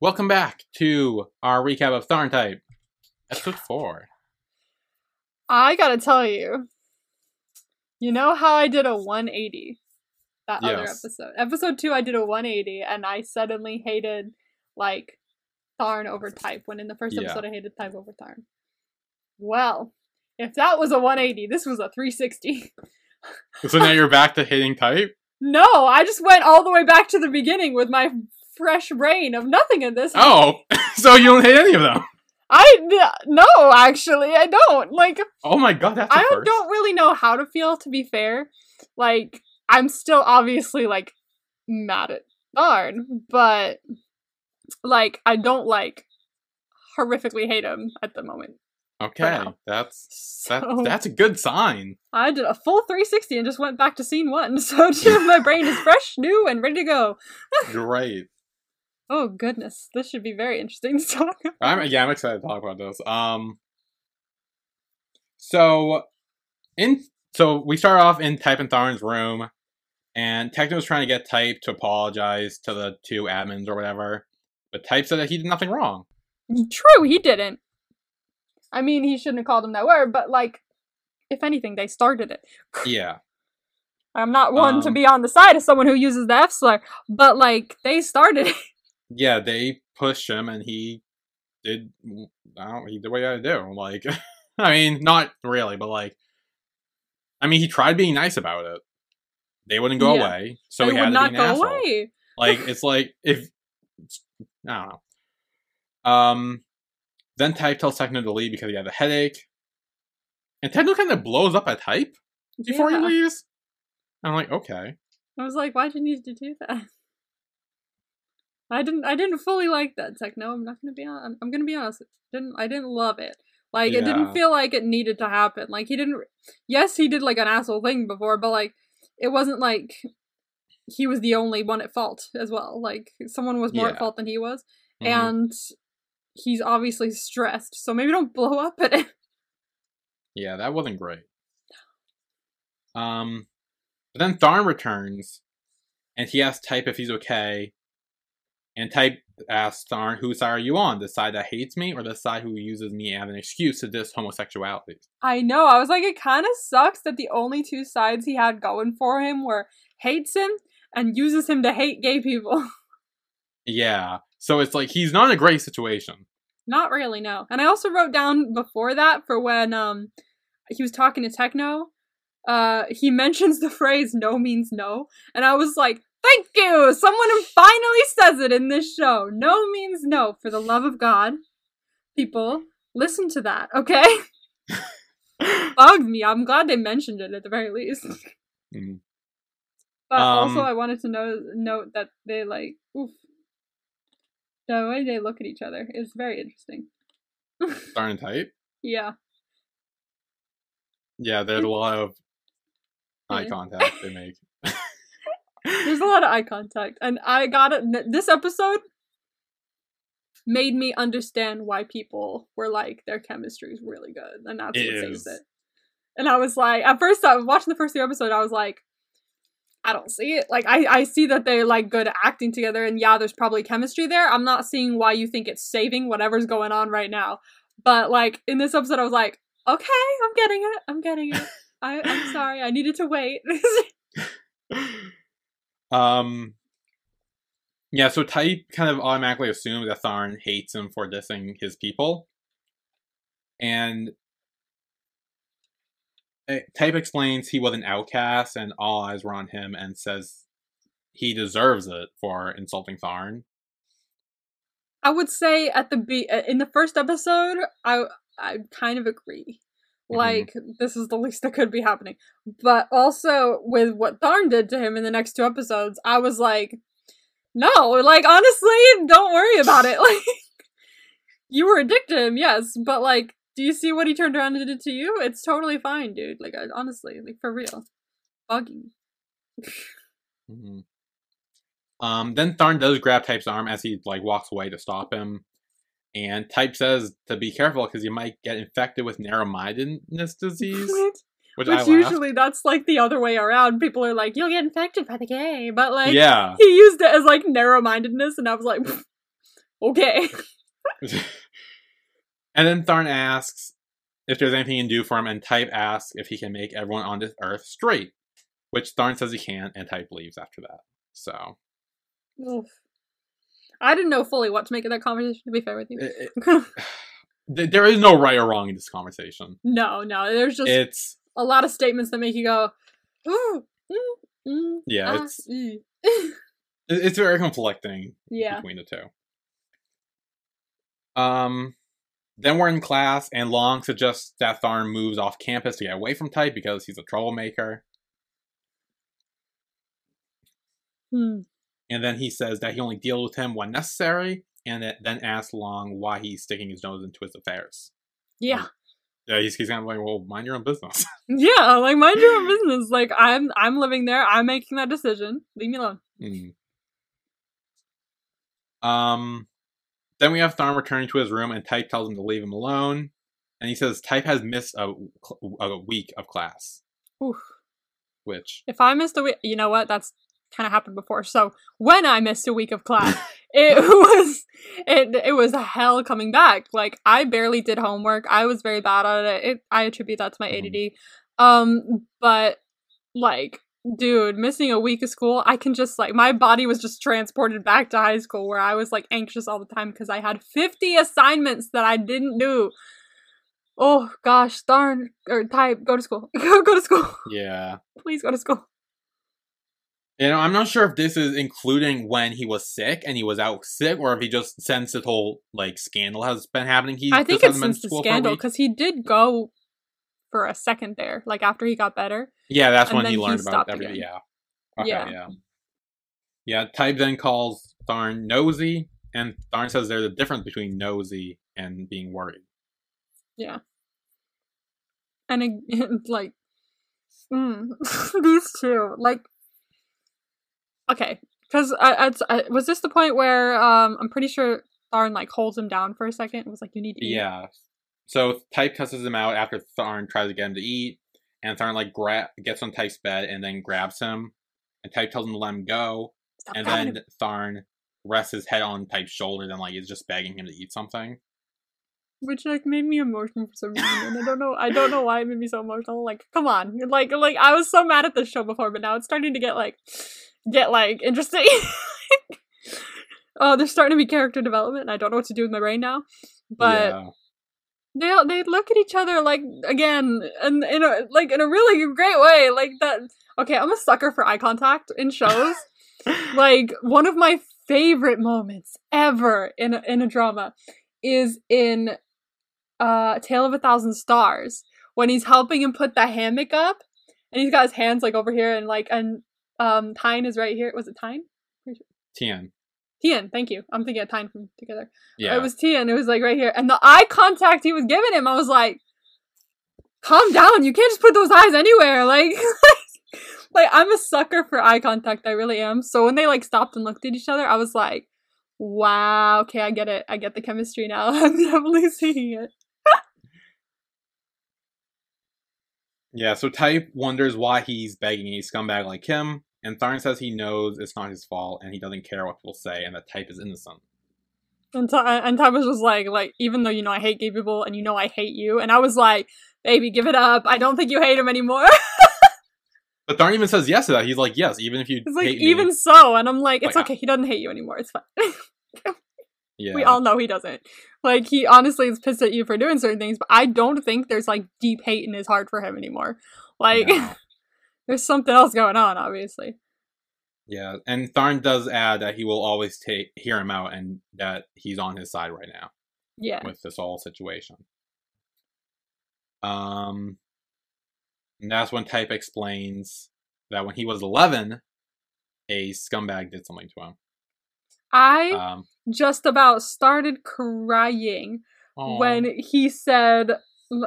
Welcome back to our recap of Tharn Type, episode four. I gotta tell you, you know how I did a 180 that other episode? Episode two, I did a 180, and I suddenly hated like Tharn over Type. When in the first Yeah. episode, I hated Type over Tharn. Well, if that was a 180, this was a 360. So now you're back to hating Type. no, I just went all the way back to the beginning with my fresh brain of nothing in this. Oh, so you don't hate any of them? I no, actually, I don't like. Oh my god, that's a I first. don't really know how to feel, to be fair. Like, I'm still obviously, like, mad at Tharn, but, like, I don't, like, horrifically hate him at the moment. Okay, that's So, that, that's a good sign. I did a full 360 and just went back to scene one, so my brain is fresh, new, and ready to go. Great. Oh, goodness. This should be very interesting to talk about. I'm yeah, I'm excited to talk about this. Um, so in so we start off in Type and Tharn's room, and Techno's trying to get Type to apologize to the two admins or whatever, but Type said that he did nothing wrong. True, he didn't. I mean, he shouldn't have called him that word, but, like, if anything, they started it. Yeah, I'm not one to Um, be on the side of someone who uses the F slur, but like they started it. Yeah, they pushed him, and he did. I don't. He did what he had to do. Like, I mean, not really, but like, I mean, he tried being nice about it. They wouldn't go Yeah. away, so they he had to not be an go asshole. away. Like it's like if I don't know. Um, then Type tells Techno to leave because he had a headache, and Techno kind of blows up at Type before Yeah. he leaves. I'm like, okay, I was like, why'd you need to do that? I didn't. I didn't fully like that techno. I'm not gonna be. On, I'm gonna be honest. I Didn't. I didn't love it. Like it didn't feel like it needed to happen. Like he didn't. Yes, he did like an asshole thing before, but like it wasn't like he was the only one at fault as well. Like someone was more Yeah. at fault than he was, Mhm. and he's obviously stressed. So maybe don't blow up at it. yeah, that wasn't great. Um, but then Tharn returns, and he asks Type if he's okay, and Type asks Tharn, "Whose side are you on? The side that hates me, or the side who uses me as an excuse to diss homosexuality?" I know. I was like, it kind of sucks that the only two sides he had going for him were hates him and uses him to hate gay people. Yeah, so it's like he's not in a great situation. Not really, no. And I also wrote down before that for when um he was talking to Techno, uh he mentions the phrase no means no, and I was like, "Thank you. Someone finally says it in this show. No means no for the love of God." People, listen to that, okay? Bugged me. I'm glad they mentioned it at the very least. Mm. But also, Um, I wanted to know note that they like oof, the way they look at each other is very interesting. And Type. Yeah, Yeah, there's a lot of eye contact they make. There's a lot of eye contact, and I got it. This episode made me understand why people were like their chemistry is really good, and that's It what saves it. And I was like, at first, I was watching the first two episodes. I was like, I don't see it. Like, I I see that they're like good acting together, and yeah, there's probably chemistry there. I'm not seeing why you think it's saving whatever's going on right now. But like in this episode, I was like, okay, I'm getting it. I'm getting it. I I'm sorry. I needed to wait. um, yeah, so Type kind of automatically assumes that Tharn hates him for dissing his people, and uh, Type explains he was an outcast and all eyes were on him, and says he deserves it for insulting Tharn. I would say at the be uh, in the first episode, I I kind of agree. Mhm. Like this is the least that could be happening. But also with what Tharn did to him in the next two episodes, I was like, no, like honestly, don't worry about it. Like you were addicted to him, yes, but like, do you see what he turned around and did to you? It's totally fine, dude. Like I, honestly, like for real, bugging. Mhm. Um, then Tharn does grab Type's arm as he like walks away to stop him, and Type says to be careful because you might get infected with narrow-mindedness disease, which, Which usually that's like the other way around. People are like, "You'll get infected by the gay," but like, yeah, he used it as like narrow mindedness, and I was like, Okay. and then Tharn asks if there's anything he can do for him, and Type asks if he can make everyone on this earth straight, which Tharn says he can, and Type leaves after that. So. Oof. I didn't know fully what to make of that conversation, to be fair with you. It, it, there is no right or wrong in this conversation. no, no, there's just It's a lot of statements that make you go, ooh, mm, mm, yeah, ah, it's mm." it's very conflicting yeah. between the two. Um, then we're in class, and Long suggests that Tharn moves off campus to get away from Type because he's a troublemaker. Hmm. And then he says that he only deals with him when necessary, and then asks Long why he's sticking his nose into his affairs. Yeah. Yeah, he's, he's kind of like, well, mind your own business. Yeah, like mind your own business. Like I'm I'm living there, I'm making that decision. Leave me alone. Mm. Um, then we have Tharn returning to his room, and Type tells him to leave him alone. And he says Type has missed a, a week of class, Oof. which If I missed a week, you know what? That's kind of happened before. So when I missed a week of class, it was it it was a hell coming back. Like I barely did homework. I was very bad at it. it I attribute that to my Mhm. ADD. Um, but like, dude, missing a week of school, I can just like my body was just transported back to high school where I was like anxious all the time because I had fifty assignments that I didn't do. Oh gosh, darn or type, go to school. go go to school. yeah. Please go to school. You know, I'm not sure if this is including when he was sick and he was out sick, or if he just since this whole like scandal has been happening, he I think it's since the school for a scandal because he did go for a second there, like after he got better. Yeah, that's when he he learned about stopped everything. again. Yeah. Okay, Yeah. yeah. Yeah, Type then calls Tharn nosy, and Tharn says there's a difference between nosy and being worried. Yeah, and it, like mm, these two, like okay, because I, I, I was this the point where um I'm pretty sure Tharn like holds him down for a second and was like, "You need to eat." Yeah. So Type cusses him out after Tharn tries to get him to eat, and Tharn like gra- gets on Type's bed and then grabs him, and Type tells him to let him go, Stop and then him. Tharn rests his head on Type's shoulder and like is just begging him to eat something. which like made me emotional for some reason. And I don't know, I don't know why it made me so emotional. Like, come on, like, like I was so mad at this show before, but now it's starting to get like, get like interesting. Oh, there's starting to be character development, and I don't know what to do with my brain now. But yeah. they they look at each other like again, and in a like in a really great way. Like that. Okay, I'm a sucker for eye contact in shows. like one of my favorite moments ever in a, in a drama is in uh Tale of a Thousand Stars when he's helping him put the hammock up and he's got his hands like over here and like and um Tine is right here. Was it Tine? Tien. Tian, thank you. I'm thinking of Tine from together. Yeah. It was Tian. It was like right here. And the eye contact he was giving him, I was like, calm down. You can't just put those eyes anywhere. Like, like I'm a sucker for eye contact. I really am. So when they like stopped and looked at each other, I was like, wow, okay, I get it. I get the chemistry now. I'm definitely seeing it. Yeah, so Type wonders why he's begging a scumbag like him, and Tharn says he knows it's not his fault and he doesn't care what people say and that Type is innocent. And, Ty- and Ty was just like, like, even though you know I hate gay people and you know I hate you, and I was like, baby, give it up. I don't think you hate him anymore. But Tharn even says yes to that. He's like, yes, even if you It's like even me. so, and I'm like, it's Like, okay. He doesn't hate you anymore. It's fine. Yeah. We all know he doesn't. Like he honestly is pissed at you for doing certain things, but I don't think there's like deep hate in his heart for him anymore. Like No. there's something else going on, obviously. Yeah, and Tharn does add that he will always take hear him out and that he's on his side right now Yeah. with this whole situation. Um, and that's when Type explains that when he was 11, a scumbag did something to him. I Um, just about started crying aw. when he said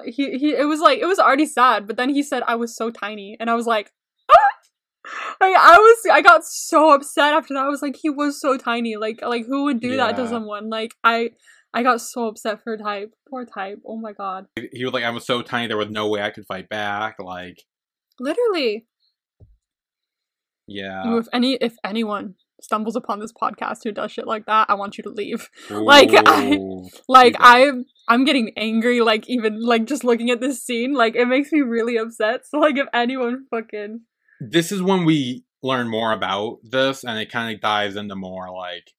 he he it was like it was already sad, but then he said I was so tiny, and I was like, ah! like I was I got so upset after that. I was like, he was so tiny. Like like who would do that to someone? Like I I got so upset for Type. Poor Type. Oh my god. he was like, I was so tiny, there was no way I could fight back. Like, Literally. yeah, Ooh, if any if anyone stumbles upon this podcast who does shit like that, I want you to leave. Like, I- Ooh. Like. I'm I'm getting angry like even like just looking at this scene, like it makes me really upset. So like if anyone fucking this is when we learn more about this, and it kind of dives into more like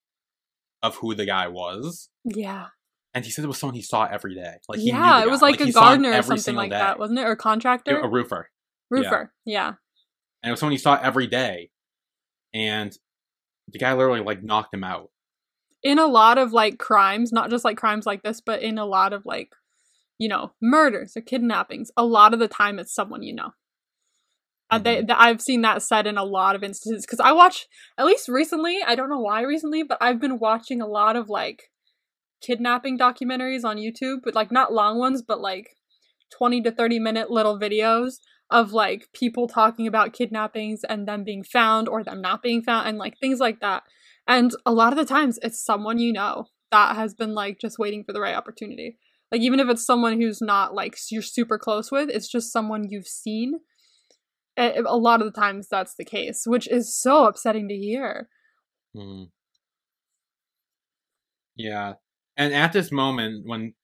of who the guy was. Yeah. And he said it was someone he saw every day. Like he yeah, it was guy. like, a gardener or something like day. that, wasn't it? Or a contractor? A roofer. Roofer. Yeah. and it was someone he saw every day, and the guy literally like knocked him out. In a lot of like crimes, not just like crimes like this, but in a lot of like, you know, murders or kidnappings, a lot of the time it's someone you know. Uh, they, Mhm. th- I've seen that said in a lot of instances because I watch at least recently. I don't know why recently, but I've been watching a lot of like kidnapping documentaries on YouTube, but like not long ones, but like twenty to thirty minute little videos of like people talking about kidnappings and them being found or them not being found and like things like that. And a lot of the times it's someone you know that has been like just waiting for the right opportunity. Like even if it's someone who's not like you're super close with, it's just someone you've seen. A lot of the times that's the case, which is so upsetting to hear. Mm. Yeah, and at this moment when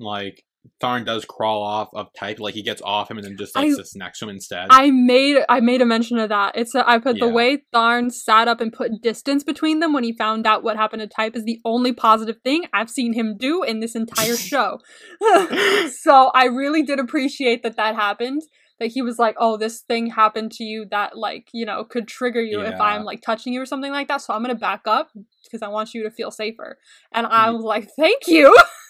like Tharn does crawl off of Type, like he gets off him and then just like I- sits next to him instead. I made I made a mention of that. It's a, I put the way Tharn sat up and put distance between them when he found out what happened to Type is the only positive thing I've seen him do in this entire show. so I really did appreciate that that happened. That he was like, "Oh, this thing happened to you that like you know could trigger you if I'm like touching you or something like that. So I'm gonna back up because I want you to feel safer." And I was like, "Thank you."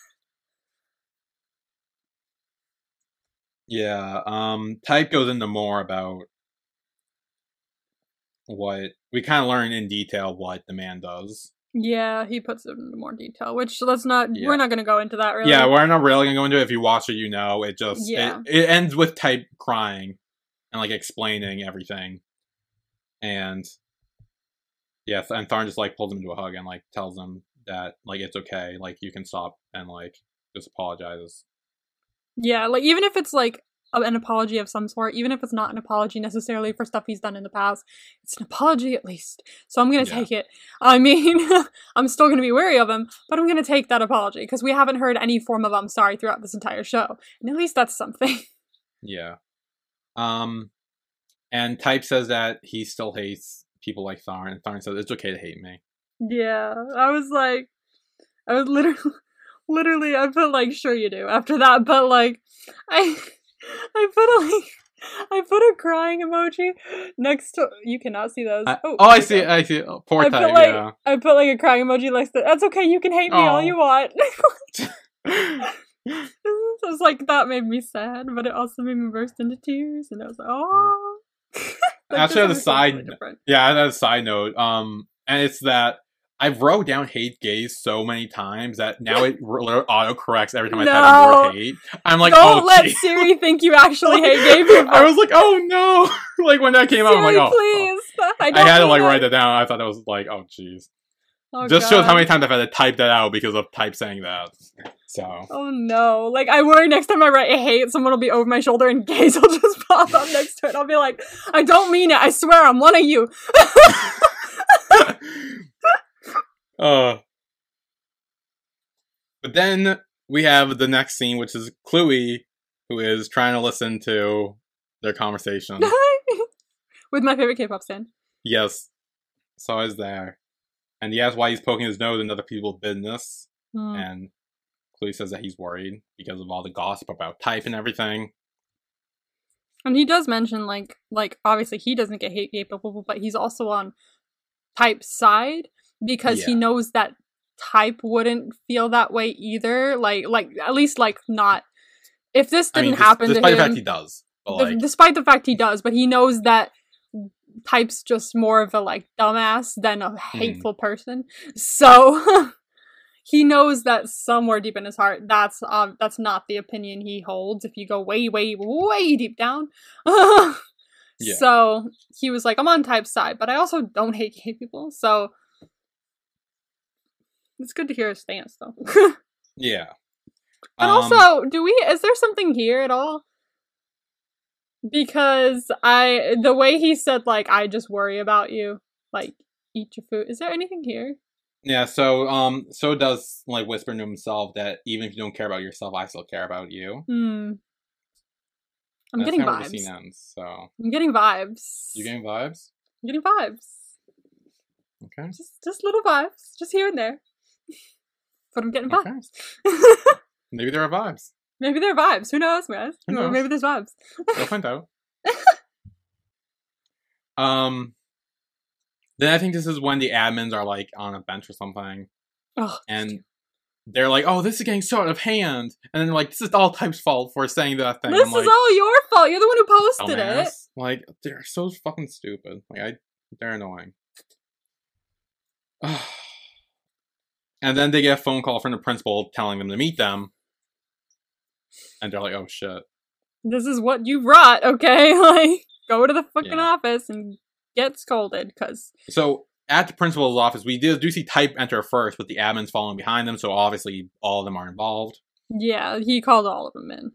Yeah, um Type goes into more about what we kind of learn in detail what the man does. yeah, he puts it into more detail, which let's not. Yeah. We're not gonna go into that really. Yeah, we're not really gonna go into it. If you watch it, you know. It just Yeah. it, it ends with Type crying and like explaining everything, and yeah, and Tharn just like pulls him into a hug and like tells him that like it's okay, like you can stop and like just apologizes. Yeah, like even if it's like an apology of some sort, even if it's not an apology necessarily for stuff he's done in the past, it's an apology at least. So I'm gonna Yeah. take it. I mean, I'm still gonna be wary of him, but I'm gonna take that apology because we haven't heard any form of I'm sorry throughout this entire show, and at least that's something. Yeah. Um, and Type says that he still hates people like Tharn, and Tharn says it's okay to hate me. yeah, I was like, I was literally, literally, I put like, sure you do after that, but like, I, I put a like. I put a crying emoji next to. You cannot see those. I- oh, oh, I see. I see. Oh, poor I put, like- yeah. I put like a crying emoji next to. That's okay. You can hate me all you want. so it's like that made me sad, but it also made me burst into tears, and I was like, oh. Actually, on the side- Yeah, as a side note, um, and it's that I've wrote down hate gays so many times that now it auto corrects every time I type the word hate. I'm like, Don't oh, let geez. Siri think you actually hate gay people. I was like, oh no! like when that came out, I'm like, Siri, oh. oh. please. I, I had to like it. write that down. I thought that was like, oh jeez. Oh, Just shows how many times I've had to type that out because of type saying that. So Oh no! Like I worry next time I write a hate, someone will be over my shoulder and gays will just pop up next to it. I'll be like, I don't mean it. I swear, I'm one of you. Uh But then we have the next scene, which is Chloe, who is trying to listen to their conversation. With my favorite K-pop stand. yes. So is there. And he asks why he's poking his nose in other people's business. Hmm. And Chloe says that he's worried because of all the gossip about type and everything. And he does mention like like obviously he doesn't get hate people, but he's also on Type's side because he knows that Type wouldn't feel that way either. Like like at least like not if this didn't mean, des- happen despite to the him. fact he does. But like, despite the fact he does, but he knows that Type's just more of a like dumbass than Hmm. a hateful person. So he knows that somewhere deep in his heart, that's um that's not the opinion he holds. If you go way, way, way deep down. Yeah. So he was like, I'm on Type's side, but I also don't hate gay people. So it's good to hear his stance though. yeah. And Um, also, do we is there something here at all? Because I the way he said like I just worry about you, like eat your food. Is there anything here? Yeah, so um so does like whisper to himself that even if you don't care about yourself, I still care about you. Hmm. I'm That's getting kinda where the vibes. scene ends, so I'm getting vibes. you getting vibes? I'm getting vibes. Okay. Just just little vibes, just here and there. But I'm getting Okay. vibes. Maybe there are vibes. Maybe they're vibes. Who knows, man? Who knows? Maybe there's vibes. We'll find out. um then I think this is when the admins are like on a bench or something. Oh, and they're like, "Oh, this is getting so out of hand," and then they're like, "This is all Type's fault for saying that thing." this I'm like, is all your fault. You're the one who posted it. Like they're so fucking stupid. Like I, they're annoying. and then they get a phone call from the principal telling them to meet them, and they're like, "Oh shit!" This is what you brought, okay? Like, go to the fucking Yeah. office and get scolded, because So at the principal's office, we do, do see Type enter first, with the admins following behind them. So obviously, all of them are involved. yeah, he called all of them in.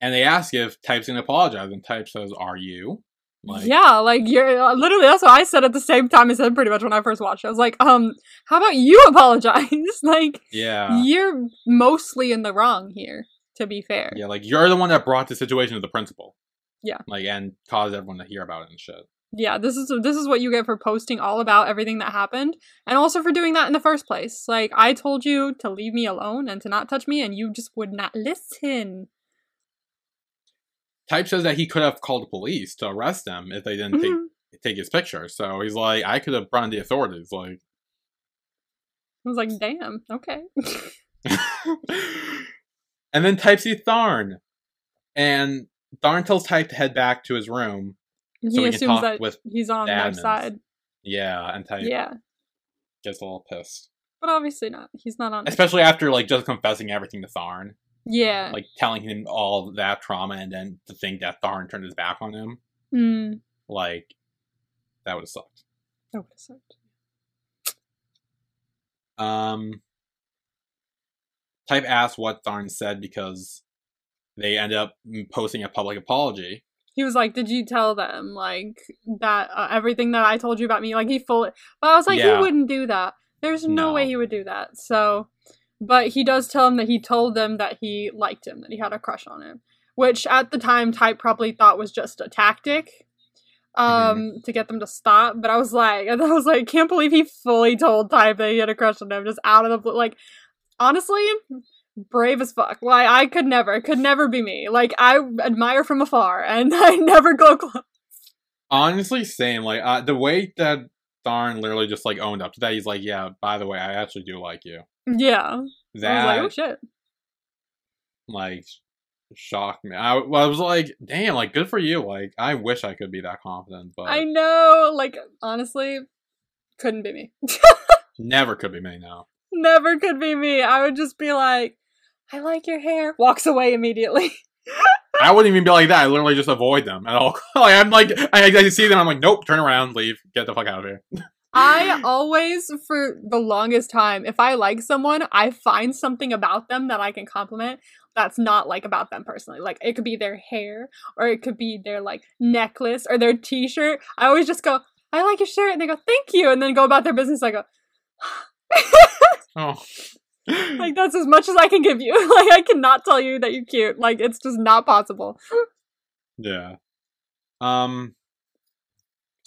And they ask if Type's gonna apologize, and Type says, "Are you?" Like, yeah, like you're uh, literally that's what I said at the same time I said pretty much when I first watched it. I was like, um, how about you apologize? like yeah, you're mostly in the wrong here, to be fair. yeah. Like you're the one that brought the situation to the principal. Yeah. Like and caused everyone to hear about it and shit. Yeah, this is this is what you get for posting all about everything that happened, and also for doing that in the first place. Like I told you to leave me alone and to not touch me, and you just would not listen. Type says that he could have called the police to arrest them if they didn't Mhm. take take his picture. So he's like, I could have brought the authorities. Like, I was like, damn, okay. and then Type sees Tharn, and Tharn tells Type to head back to his room. he we can assumes that with he's on the their side. Yeah, and Type Yeah, gets a little pissed, but obviously not. He's not on. especially after like just confessing everything to Tharn. Yeah. like telling him all that trauma and then to think that Tharn turned his back on him, Mm, like that would have sucked. that would have sucked. Um, Type asked what Tharn said because they end up posting a public apology. He was like, "Did you tell them like that uh, everything that I told you about me?" Like he fully, but I was like, Yeah. he wouldn't do that. There's no, No. way he would do that. So, but he does tell him that he told them that he liked him, that he had a crush on him, which at the time Type probably thought was just a tactic, um, to get them to stop. But I was like, I was like, can't believe he fully told Type that he had a crush on him, just out of the blue. Like, honestly, brave as fuck. Like I could never, could never be me. Like I admire from afar, and I never go close. Honestly, same. Like uh, the way that Tharn literally just like owned up to that. He's like, "Yeah, by the way, I actually do like you." Yeah, That I was like, oh shit. like shocked me. I, well, I was like, "Damn, like good for you." Like I wish I could be that confident, but I know. Like honestly, couldn't be me. never could be me now. never could be me. I would just be like, I like your hair. Walks away immediately. I wouldn't even be like that. I literally just avoid them at all. like I'm like I, I see them. I'm like, nope, turn around, leave, get the fuck out of here. I always, for the longest time, if I like someone, I find something about them that I can compliment that's not like about them personally. Like it could be their hair, or it could be their like necklace or their t-shirt. I always just go, I like your shirt, and they go, thank you, and then go about their business. I go, Oh, like that's as much as I can give you. like I cannot tell you that you're cute. Like it's just not possible. yeah. Um.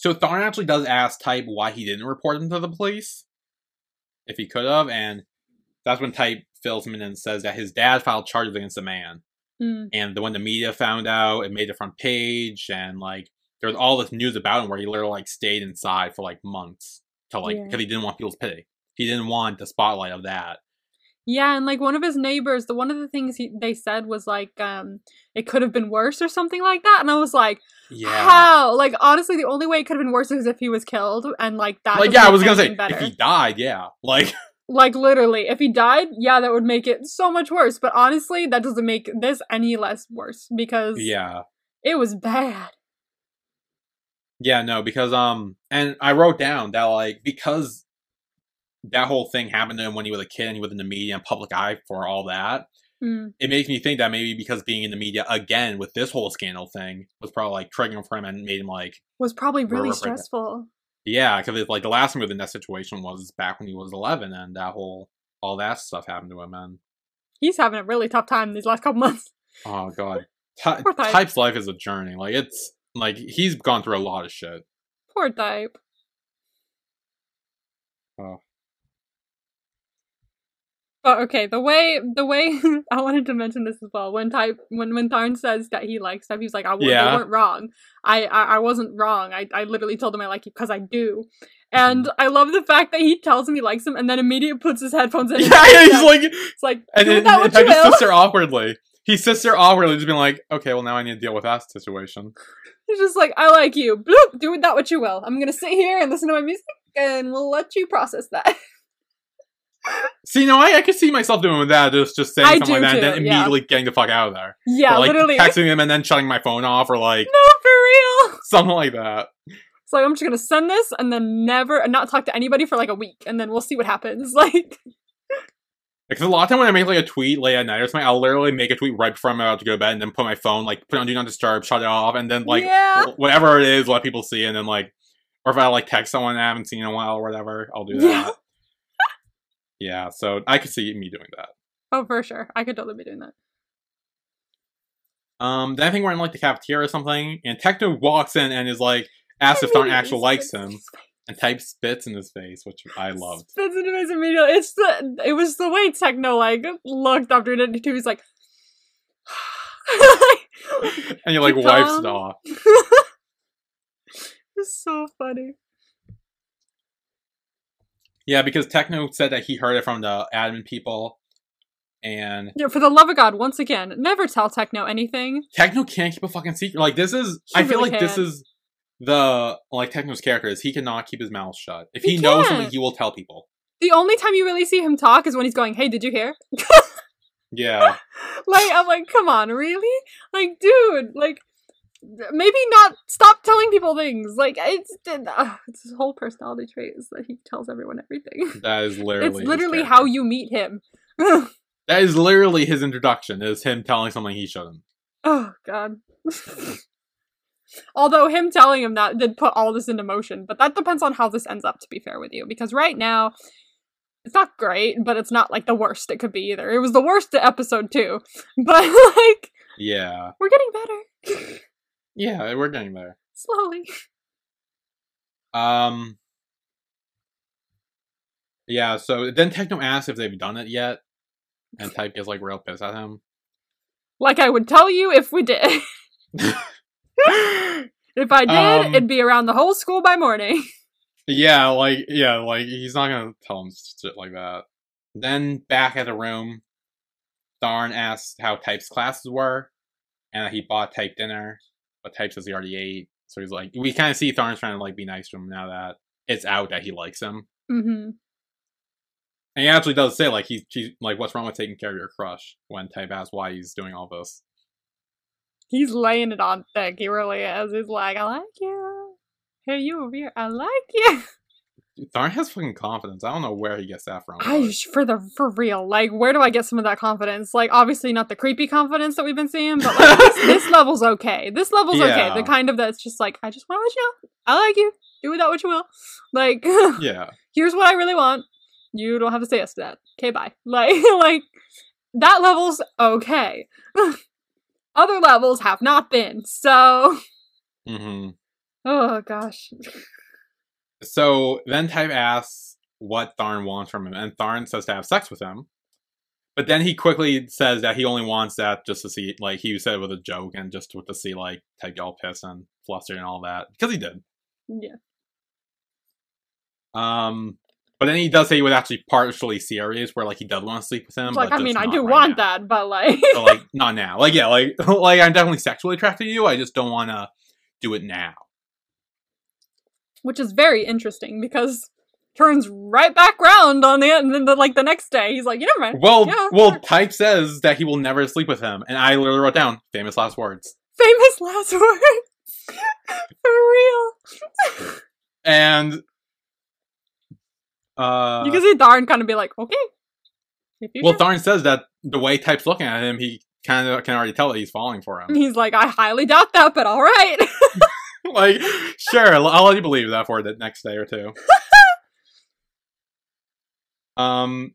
So Tharn actually does ask Type why he didn't report him to the police, if he could have, and that's when Type fills him in and says that his dad filed charges against the man. Mm. and the when the media found out, it made the front page, and like there was all this news about him where he literally like stayed inside for like months to like Yeah. because he didn't want people's pity. He didn't want the spotlight of that. Yeah, and like one of his neighbors, the one of the things he, they said was like, um, it could have been worse or something like that, and I was like, Yeah, how? Like honestly, the only way it could have been worse is if he was killed, and like that. like yeah, I was gonna say better. if he died, yeah, like like literally, if he died, yeah, that would make it so much worse. But honestly, that doesn't make this any less worse because yeah, it was bad. yeah, no, because um, and I wrote down that like because that whole thing happened to him when he was a kid and he was in the media and public eye for all that. Mm. It makes me think that maybe because being in the media again with this whole scandal thing was probably like triggering for him and made him like Was probably really stressful. Yeah, because like the last move in that situation was back when he was 11, and that whole all that stuff happened to him. And He's having a really tough time these last couple months. oh god, Ty- Type. Type's life is a journey. Like it's like he's gone through a lot of shit. Poor type. Oh. But okay, the way the way I wanted to mention this as well. When type when when Tharn says that he likes type, he's like, I w- Yeah. they weren't wrong. I, I I wasn't wrong. I I literally told him I like you because I do. Hmm. And I love the fact that he tells him he likes him and then immediately puts his headphones in. and Yeah, he's like, it's like and, and, that and will. sits there awkwardly. He sits there awkwardly, just being like, okay, well now I need to deal with that situation. He's just like, I like you. Bloop, do with that what you will. I'm gonna sit here and listen to my music and we'll let you process that. See, no, I, I could see myself doing with that, just just saying I something like that, and then too, yeah. immediately getting the fuck out of there. yeah, or, like literally. texting him and then shutting my phone off, or like no, for real. something like that. It's like I'm just gonna send this and then never and not talk to anybody for like a week and then we'll see what happens. Like Because a lot of time when I make like a tweet late at night or something, I'll literally make a tweet right before I'm about to go to bed, and then put my phone like put it on do not disturb, shut it off, and then like Yeah. whatever it is, let people see, and then like, or if I like text someone I haven't seen in a while or whatever, I'll do that. Yeah. Yeah, so I could see me doing that. Oh for sure. I could totally be doing that. Um, then I think we're in like the cafeteria or something, and Techno walks in and is like, asks if Tharn actually likes him, and Type spits in his face, which I loved. Spits into his face immediately. It's the it was the way Techno like looked after it too. He's like And he like wipes it off. It's so funny. Yeah, because Techno said that he heard it from the admin people, and Yeah, for the love of God, once again, never tell Techno anything. Techno can't keep a fucking secret. Like this is, He I feel like this can't. is the like Techno's character is he cannot keep his mouth shut. If He he, knows something, he will tell people. The only time you really see him talk is when he's going, "Hey, did you hear?" Yeah, like I'm like, come on, really? Like, dude, like maybe not stop telling people things. Like it's uh, it's his whole personality trait is that he tells everyone everything. that is literally. it's literally how you meet him. That is literally his introduction. Is him telling something he shouldn't. oh god. Although him telling him that did put all this into motion, but that depends on how this ends up to be fair with you because right now it's not great, but it's not like the worst it could be either. It was the worst episode 2. But like Yeah, we're getting better yeah, we're getting there. slowly. Um. Yeah, so then Techno asks if they've done it yet, and Type gets like real pissed at him. Like I would tell you if we did. if I did, Um, it'd be around the whole school by morning. Yeah, like yeah, like he's not gonna tell him shit like that. Then back at the room, Tharn asks how Type's classes were, and that he bought Type dinner, but Type says he already ate. So he's like, we kind of see Tharn's trying to like be nice to him now that it's out that he likes him, hmm and he actually does say like he's, he's like, what's wrong with taking care of your crush? When Type asks why he's doing all this. He's laying it on thick. He really is. He's like, I like you. Hey, you over here. I like you. Dude, Tharn has fucking confidence. I don't know where he gets that from. I for the for real. Like, where do I get some of that confidence? Like, obviously not the creepy confidence that we've been seeing, but like this, this level's okay. This level's okay. The kind of that's just like, I just want to let you know, I like you. Do with that what you will. Like, yeah, here's what I really want. You don't have to say yes to that. Okay, bye. Like, like that level's okay. Other levels have not been. So, hmm oh gosh. So then Type asks what Tharn wants from him, and Tharn says to have sex with him. But then he quickly says that he only wants that just to see, like, he said it with a joke and just to, see, like, Type all pissed and flustered and all that. Because he did. Yeah. Um, but then he does say he was actually partially serious, where, like, he does want to sleep with him. It's like, I mean, I do right want now. that, but like, But, like, not now. Like, yeah, like, like I'm definitely sexually attracted to you. I just don't want to do it now. Which is very interesting because turns right back round on the end, and then the, like the next day, he's like, you never mind. Well, Yeah, well, sure. Type says that he will never sleep with him, and I literally wrote down famous last words. Famous last words. For real. And uh, you can see Tharn kind of be like, okay. Well, can. Tharn says that the way Type's looking at him, he kind of can already tell that he's falling for him. he's like, I highly doubt that, but all right. like, sure, I'll let you believe that for the next day or two. um,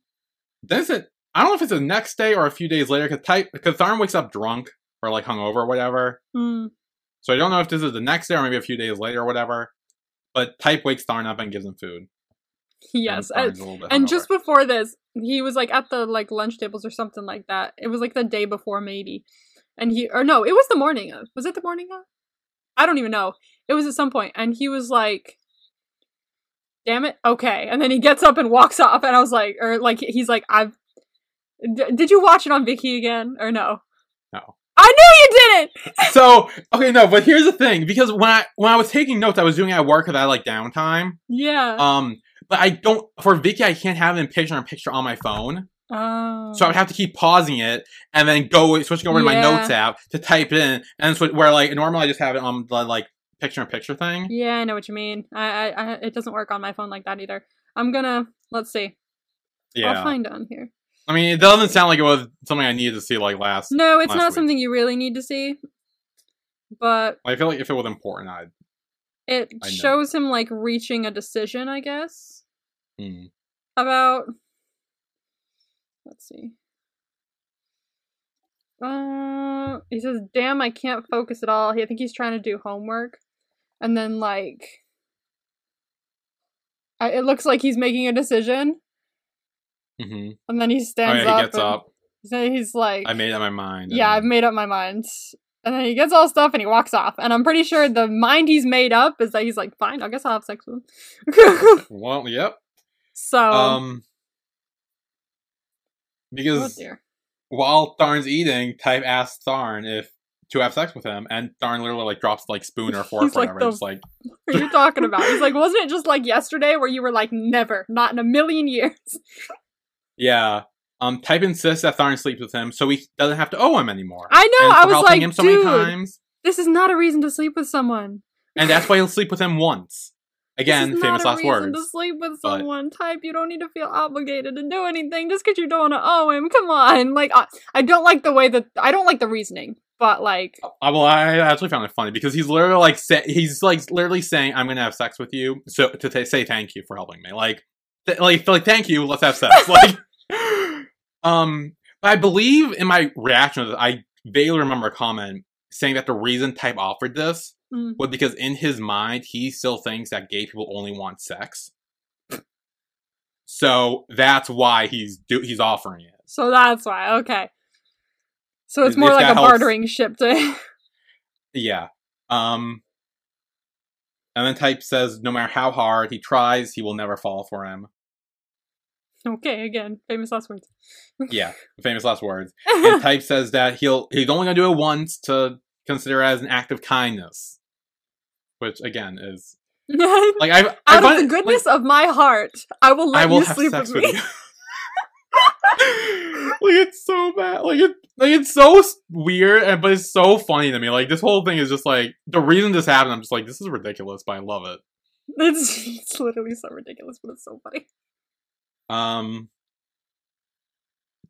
then is it? I don't know if it's the next day or a few days later. Because Tharn wakes up drunk or like hungover or whatever. Hmm. So I don't know if this is the next day or maybe a few days later or whatever. But Type wakes Tharn up and gives him food. Yes, and, and, Tharn's a little bit and just before this, he was like at the like lunch tables or something like that. It was like the day before, maybe. And he or no, it was the morning of. Was it the morning of? I don't even know. It was at some point, and he was like, "Damn it, okay." And then he gets up and walks off, and I was like, or like he's like, "I've." D- did you watch it on Viki again or no? No. I knew you didn't. so okay, no, but here's the thing because when I when I was taking notes, I was doing it at work because I like downtime. Yeah. Um, but I don't for Viki. I can't have it in picture in picture on my phone, Oh. so I would have to keep pausing it and then go switching over to my notes app to type it in, and so where like normally I just have it on the like picture in picture thing. Yeah, I know what you mean. I, I, I, it doesn't work on my phone like that either. I'm gonna let's see. Yeah, I'll find on here. I mean, it doesn't sound like it was something I needed to see like last. No, it's last not week. something you really need to see. But I feel like if it was important, I'd. it I know. shows him like reaching a decision, I guess, Hmm. about. Let's see. Uh, he says, "Damn, I can't focus at all." He, I think he's trying to do homework, and then like, I, it looks like he's making a decision, Mm-hmm. and then he Oh stands yeah, up. he gets and- up. He's like, I made up my mind. yeah, I've made up my mind. And then he gets all stuff and he walks off. And I'm pretty sure the mind he's made up is that he's like, fine, I guess I'll have sex with him. Well, yep. so, Um, oh because dear. while Tharn's eating, Type asks Tharn if to have sex with him, and Tharn literally like drops like spoon or fork or like whatever. the- Just like What are you talking about? He's like, wasn't it just like yesterday where you were like, never, not in a million years? yeah. Um, Type insists that Tharn sleeps with him, so he doesn't have to owe him anymore. I know, I was like, him so dude, many times, this is not a reason to sleep with someone. and that's why he'll sleep with him once. Again, this is famous not a last words. to sleep with but- someone. Type, you don't need to feel obligated to do anything just because you don't want to owe him. Come on, like I, I don't like the way that I don't like the reasoning, but like I, well, I actually found it funny because he's literally like say, he's like literally saying, "I'm gonna have sex with you," so to t- say thank you for helping me, like, th- like, like thank you, let's have sex, like, um, I believe in my reaction to this, I vaguely remember a comment saying that the reason Type offered this mm, was because in his mind he still thinks that gay people only want sex, so that's why he's do he's offering it. so that's why. Okay, so it's more if like a helps- bartering ship to. Yeah. Um and then Type says no matter how hard he tries, he will never fall for him. okay, again, famous last words. Yeah, famous last words. And Type says that he'll he's only gonna do it once to consider it as an act of kindness. Which again is like I Out find of the goodness of my heart, I will let I will you sleep with with me. you. like it's so bad. Like it like it's so weird and but it's so funny to me. Like this whole thing is just like the reason this happened, I'm just like, this is ridiculous, but I love it. It's, it's literally so ridiculous, but it's so funny. Um,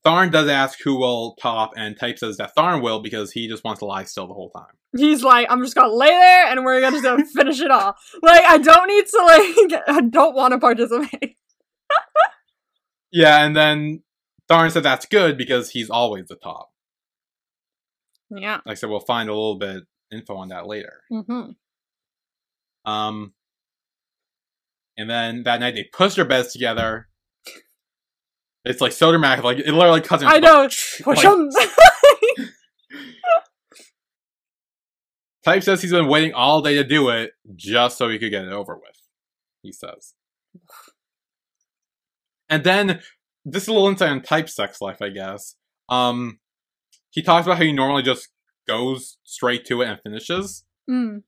Tharn does ask who will top, and Type says that Tharn will because he just wants to lie still the whole time. He's like, I'm just gonna lay there and we're gonna just finish it all. Like, I don't need to like, I don't want to participate. Yeah, and then Tharn said that's good because he's always the top. Yeah. Like I said, we'll find a little bit info on that later. Mm-hmm. Um, and then that night they push their beds together. It's like so dramatic, like it literally cuts. I know. Push on. Type says he's been waiting all day to do it just so he could get it over with. He says. And then this is a little insight on Type's sex life, I guess. Um, he talks about how he normally just goes straight to it and finishes Mm.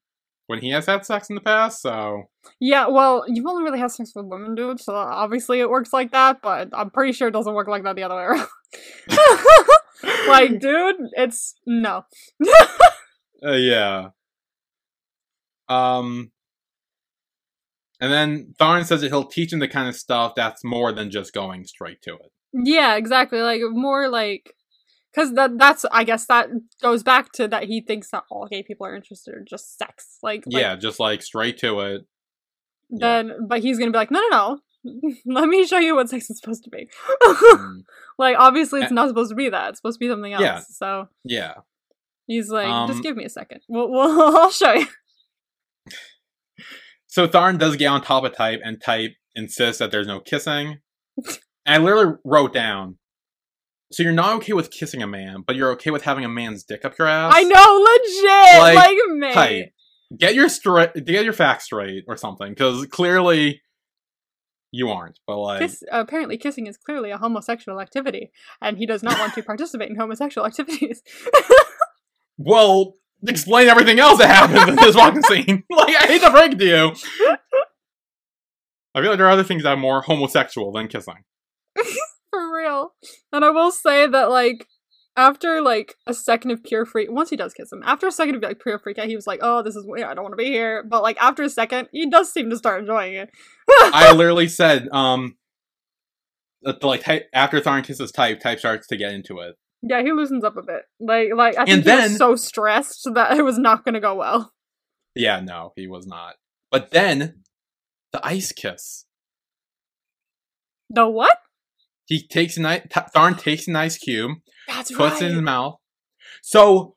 When he has had sex in the past. So Yeah, well, you've only really had sex with women, dude, so obviously it works like that, but I'm pretty sure it doesn't work like that the other way around. like, dude, it's no. uh, yeah. Um. And then Tharn says that he'll teach him the kind of stuff that's more than just going straight to it. Yeah, exactly. Like more like Because that that's I guess that goes back to that he thinks that all gay people are interested in just sex. Like, like yeah, just like straight to it. yeah. then but he's gonna be like, no no no. Let me show you what sex is supposed to be. Mm, like obviously it's not supposed to be that. It's supposed to be something else. Yeah. So yeah. he's like, Um, just give me a second. We'll, we'll I'll show you. So Tharn does get on top of Type, and Type insists that there's no kissing. and I literally wrote down. So you're not okay with kissing a man, but you're okay with having a man's dick up your ass. I know, legit. Like, Like, man. Type, get your straight, get your facts straight or something, because clearly you aren't. But like, Kiss, apparently, kissing is clearly a homosexual activity, and he does not want to participate in homosexual activities. well, explain everything else that happens in this fucking scene. Like, I hate to break it to you. I feel like there are other things that are more homosexual than kissing. For real. And I will say that, like, after like a second of pure freak, once he does kiss him, after a second of like pure freak out, he was like, "Oh, this is weird. I don't want to be here." But like after a second, he does seem to start enjoying it. I literally said, um, that like type, after Tharn kisses Type, Type starts to get into it. yeah, he loosens up a bit. Like, like I think And he then- was so stressed that it was not going to go well. Yeah, no, he was not. But then the ice kiss. The what? He takes an ice. Tharn takes an ice cube, That's puts right. it in his mouth. So,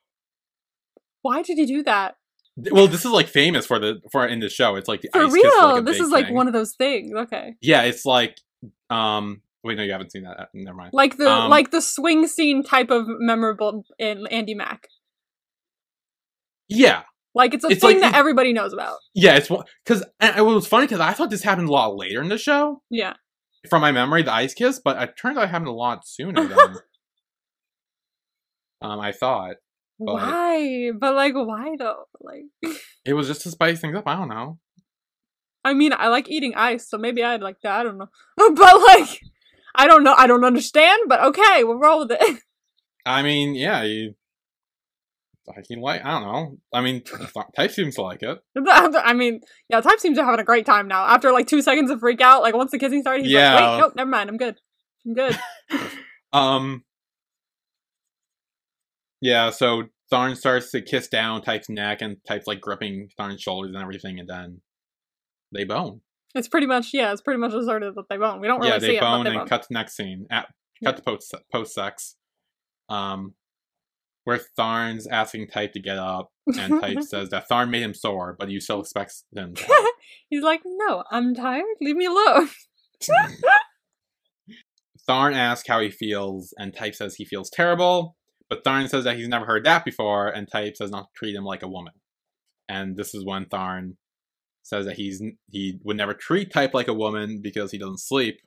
Why did he do that? th- well, this is like famous for the for in the show. It's like the For ice real? kiss. Is like a this big is like thing. one of those things. Okay. Yeah, it's like um. Wait, no, you haven't seen that. Never mind. Like the Um, like the swing scene type of memorable in Andy Mack. Yeah, Like it's a It's thing like that the- everybody knows about. yeah. It's because it was funny because I thought this happened a lot later in the show. Yeah. From my memory, the ice kiss, but it turns out it happened a lot sooner than um, I thought. But- Why? But like why though? Like It was just to spice things up. I don't know. I mean, I like eating ice, so maybe I'd like that. I don't know. but like I don't know. I don't understand, but okay, we'll roll with it. I mean, yeah, you. You like, I don't know. I mean, Type seems to like it. I mean, yeah, Type seems to having a great time now. After like two seconds of freak out, like once the kissing started, he's Yeah. like, wait, nope, never mind, I'm good. I'm good. Um. Yeah, so Tharn starts to kiss down Type's neck, and Type's like gripping Tharn's shoulders and everything, and then they bone. It's pretty much yeah, it's pretty much asserted that they bone. We don't really yeah, see they it, but they and bone. cut to next scene. At, Yeah. cut to post post sex. Um, where Tharn's asking Type to get up, and Type says that Tharn made him sore, but you still expect him to. He's like, no, I'm tired. Leave me alone. Tharn asks how he feels, and Type says he feels terrible. But Tharn says that he's never heard that before, and Type says not to treat him like a woman. And this is when Tharn says that he's he would never treat Type like a woman because he doesn't sleep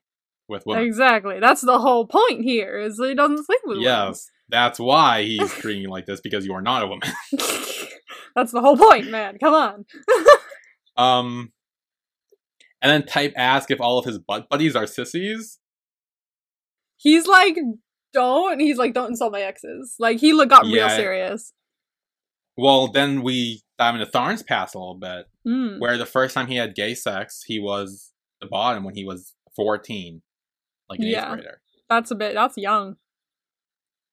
with women. Exactly. That's the whole point here. Is that he doesn't sleep with women. Yes, that's why he's treating you like this because you are not a woman. That's the whole point, man. Come on. Um, and then Type ask if all of his butt buddies are sissies. He's like, don't. He's like, don't insult my exes. Like he look got real serious. Well, then we dive into Tharn's past a little bit. Mm. where the first time he had gay sex, he was the bottom when he was 14, like an Yeah. eighth grader. That's a bit. That's young.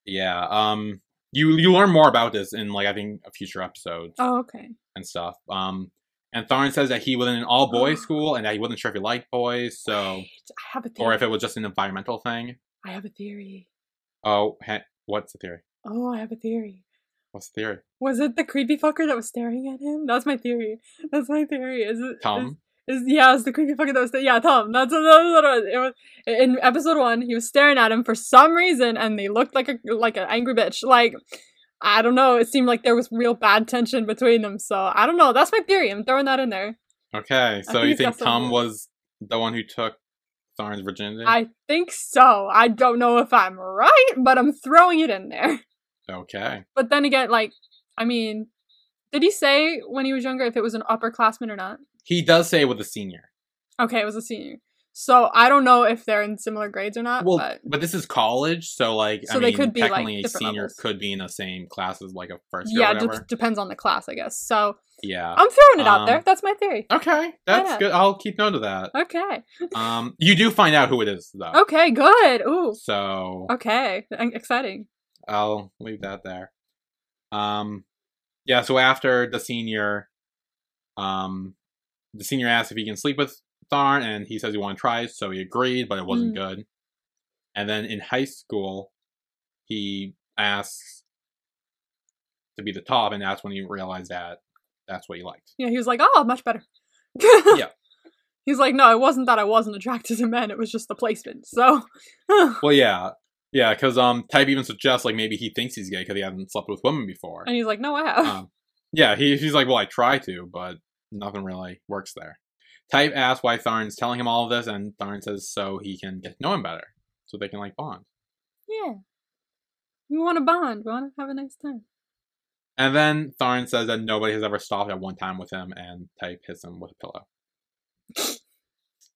Yeah. Um. You you learn more about this in like I think a future episodes Oh, okay. and stuff. Um. And Tharn says that he was in an all boys school and that he wasn't sure if he liked boys, so Wait, I have a theory. or if it was just an environmental thing. I have a theory. Oh, ha- what's the theory? Oh, I have a theory. What's the theory? Was it the creepy fucker that was staring at him? That's my theory. That's my theory. Is it Tom. Is, is yeah, it's the creepy fucking that was yeah, Tom. That's, that's what it was. It was in episode one. He was staring at him for some reason, and they looked like a like an angry bitch. Like I don't know. It seemed like there was real bad tension between them. So I don't know. That's my theory. I'm throwing that in there. Okay, so think you think Tom something- was the one who took Tharn's virginity? I think so. I don't know if I'm right, but I'm throwing it in there. Okay. But then again, like, I mean, did he say when he was younger if it was an upperclassman or not? He does say with a senior. Okay, it was a senior. So I don't know if they're in similar grades or not. Well, but but this is college, so like So I they mean, could be, like, technically a senior levels. could be in the same class as like a first year yeah, de- depends on the class, I guess. So yeah. I'm throwing it out there. Um, That's my theory. Okay, that's good. I'll keep note of that. Okay. Um, you do find out who it is though. Okay. Good. Ooh. So Okay. Exciting. I'll leave that there. Um, yeah. So after the senior, um, the senior asks if he can sleep with Tharn, and he says he want to try, so he agreed, but it wasn't good. And then in high school, he asks to be the top, and that's when he realized that that's what he liked. Yeah, he was like, oh, much better. Yeah. He's like, no, it wasn't that I wasn't attracted to men, it was just the placement. So, Well, yeah, yeah, because um, Type even suggests like maybe he thinks he's gay because he hasn't slept with women before. and he's like, no, I have. Um, yeah, he, he's like, well, I try to, but nothing really works there. Type asks why Tharn's telling him all of this, and Tharn says so he can get to know him better, so they can like bond. yeah. We want to bond. We want to have a nice time. And then Tharn says that nobody has ever stopped at one time with him, and Type hits him with a pillow.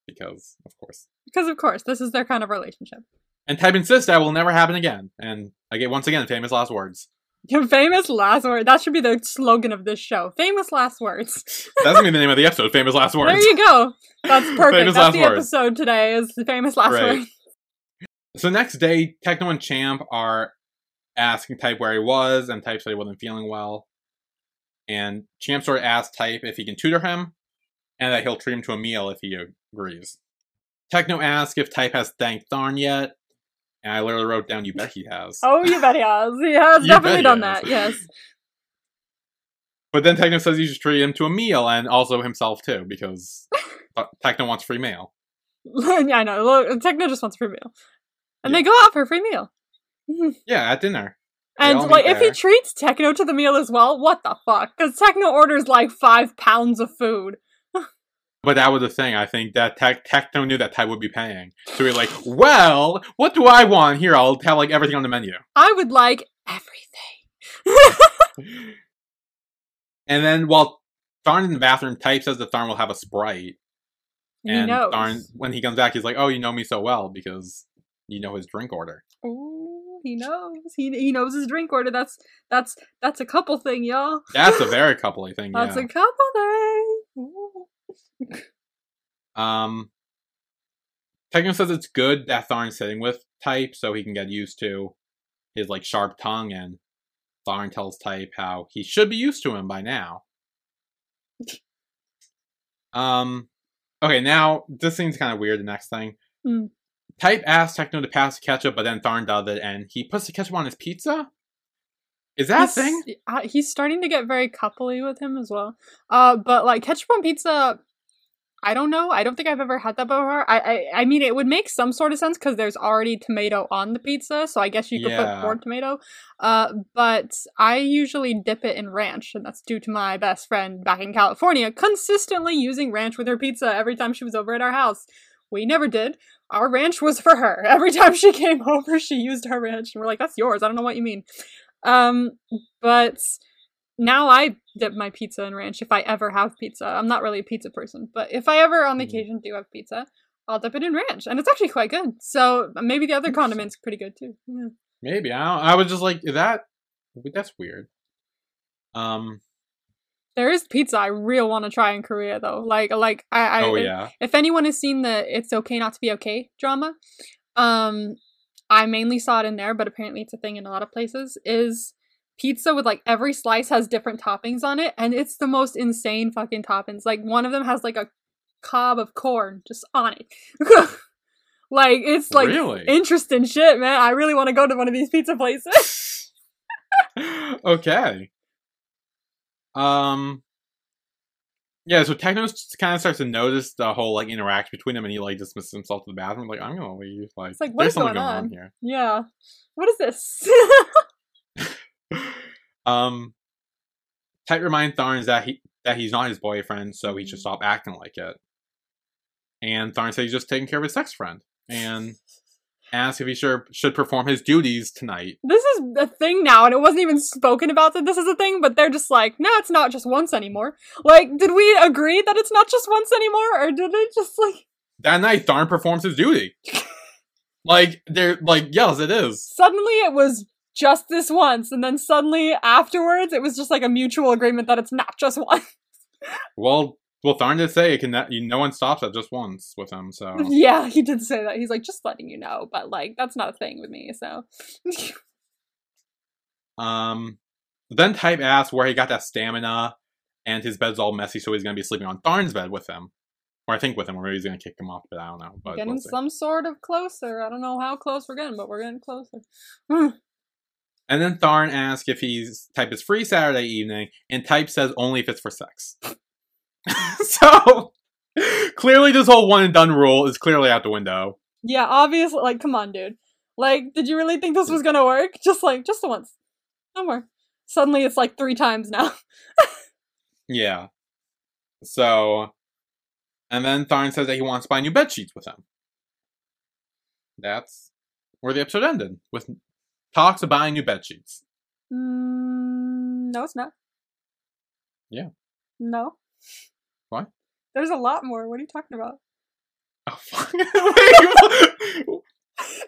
because, of course. Because, of course, this is their kind of relationship. And Type insists that will never happen again. And I get once again famous last words. Your famous last word. That should be the slogan of this show. Famous last words. That's gonna be the name of the episode. Famous last words. There you go. That's perfect. Famous That's last the words. episode today is the famous last Right. word. So next day, Techno and Champ are asking Type where he was, and Type said he wasn't feeling well. And Champ sort of asks Type if he can tutor him, and that he'll treat him to a meal if he agrees. Techno asks if Type has thanked Tharn yet, and I literally wrote down, "You bet he has." Oh, you bet he has. He has definitely done that. Yes. But then Techno says he should treat him to a meal, and also himself too, because Techno wants free meal. yeah, I know. Look, Techno just wants free meal, and Yeah. they go out for a free meal. Yeah, at dinner. And like, if he treats Techno to the meal as well, what the fuck? Because Techno orders like five pounds of food. But that was the thing. I think that Tech Techno knew that Type would be paying, so he's like, "Well, what do I want here? I'll have like everything on the menu." I would like everything. And then while Tharn in the bathroom, Type says that Tharn will have a sprite, he and knows. Tharn, when he comes back, he's like, "Oh, you know me so well because you know his drink order." Ooh, he knows. He he knows his drink order. That's that's that's a couple thing, y'all. That's a very coupley thing. That's Yeah. a couple thing. Um, Techno says it's good that Tharn's sitting with Type so he can get used to his like sharp tongue, and Tharn tells Type how he should be used to him by now. Um, okay, now this seems kind of weird. The next thing, Hmm. Type asks Techno to pass the ketchup, but then Tharn does it, and he puts the ketchup on his pizza. Is that a He's- thing? uh, he's starting to get very coupley with him as well. Uh, but like ketchup on pizza, I don't know. I don't think I've ever had that before. I I, I mean, it would make some sort of sense because there's already tomato on the pizza, so I guess you could Yeah. put more tomato. Uh, but I usually dip it in ranch, and that's due to my best friend back in California consistently using ranch with her pizza every time she was over at our house. We never did. Our ranch was for her. Every time she came over, she used her ranch, and we're like, "That's yours." I don't know what you mean. Um, but now I dip my pizza in ranch if I ever have pizza. I'm not really a pizza person, but if I ever on the Mm. occasion do have pizza, I'll dip it in ranch, and it's actually quite good. So maybe the other condiments pretty good too. Yeah. Maybe I don't. I was just like, that? That's weird. Um. There is pizza I real want to try in Korea though. Like like I, I oh if- yeah. if anyone has seen the "It's Okay Not to Be Okay" drama, um, I mainly saw it in there, but apparently it's a thing in a lot of places. Is pizza with like every slice has different toppings on it, and it's the most insane fucking toppings. Like one of them has like a cob of corn just on it. like it's like Really? interesting shit, man. I really want to go to one of these pizza places. okay. Um. Yeah, so Techno kind of starts to notice the whole like interaction between them, and he like dismisses himself to the bathroom. Like, I'm gonna leave. Like, It's like, what there's something going going on on? here. yeah. What is this? um, Type reminds Tharn that he that he's not his boyfriend, so he Mm. should stop acting like it. And Tharn says he's just taking care of his sex friend, and asks if he should should perform his duties tonight. this is a thing now, and it wasn't even spoken about that this is a thing, but they're just like, no, it's not just once anymore. Like, did we agree that it's not just once anymore, or did it just like That night, Tharn performs his duty. like they're like, yes, it is. suddenly it was just this once, and then suddenly afterwards it was just like a mutual agreement that it's not just once. Well, well, Tharn did say it can. You, no one stops at just once with him. So yeah, he did say that. He's like, just letting you know, but like that's not a thing with me. So Um, then Type asks where he got that stamina, and his bed's all messy, so he's gonna be sleeping on Tharn's bed with him, or I think with him, or maybe he's gonna kick him off. But I don't know. But getting some sort of closer. I don't know how close we're getting, but we're getting closer. And then Tharn asks if he's Type is free Saturday evening, and Type says only if it's for sex. so clearly, this whole one and done rule is clearly out the window. yeah, obviously. Like, come on, dude. Like, did you really think this was gonna work? Just like, just the once. No more. Suddenly, it's like three times now. Yeah. So, and then Tharn says that he wants to buy new bed sheets with him. That's where the episode ended with talks of buying new bed sheets. Mm, no, it's not. Yeah. No. Why? There's a lot more. What are you talking about? Oh, fuck.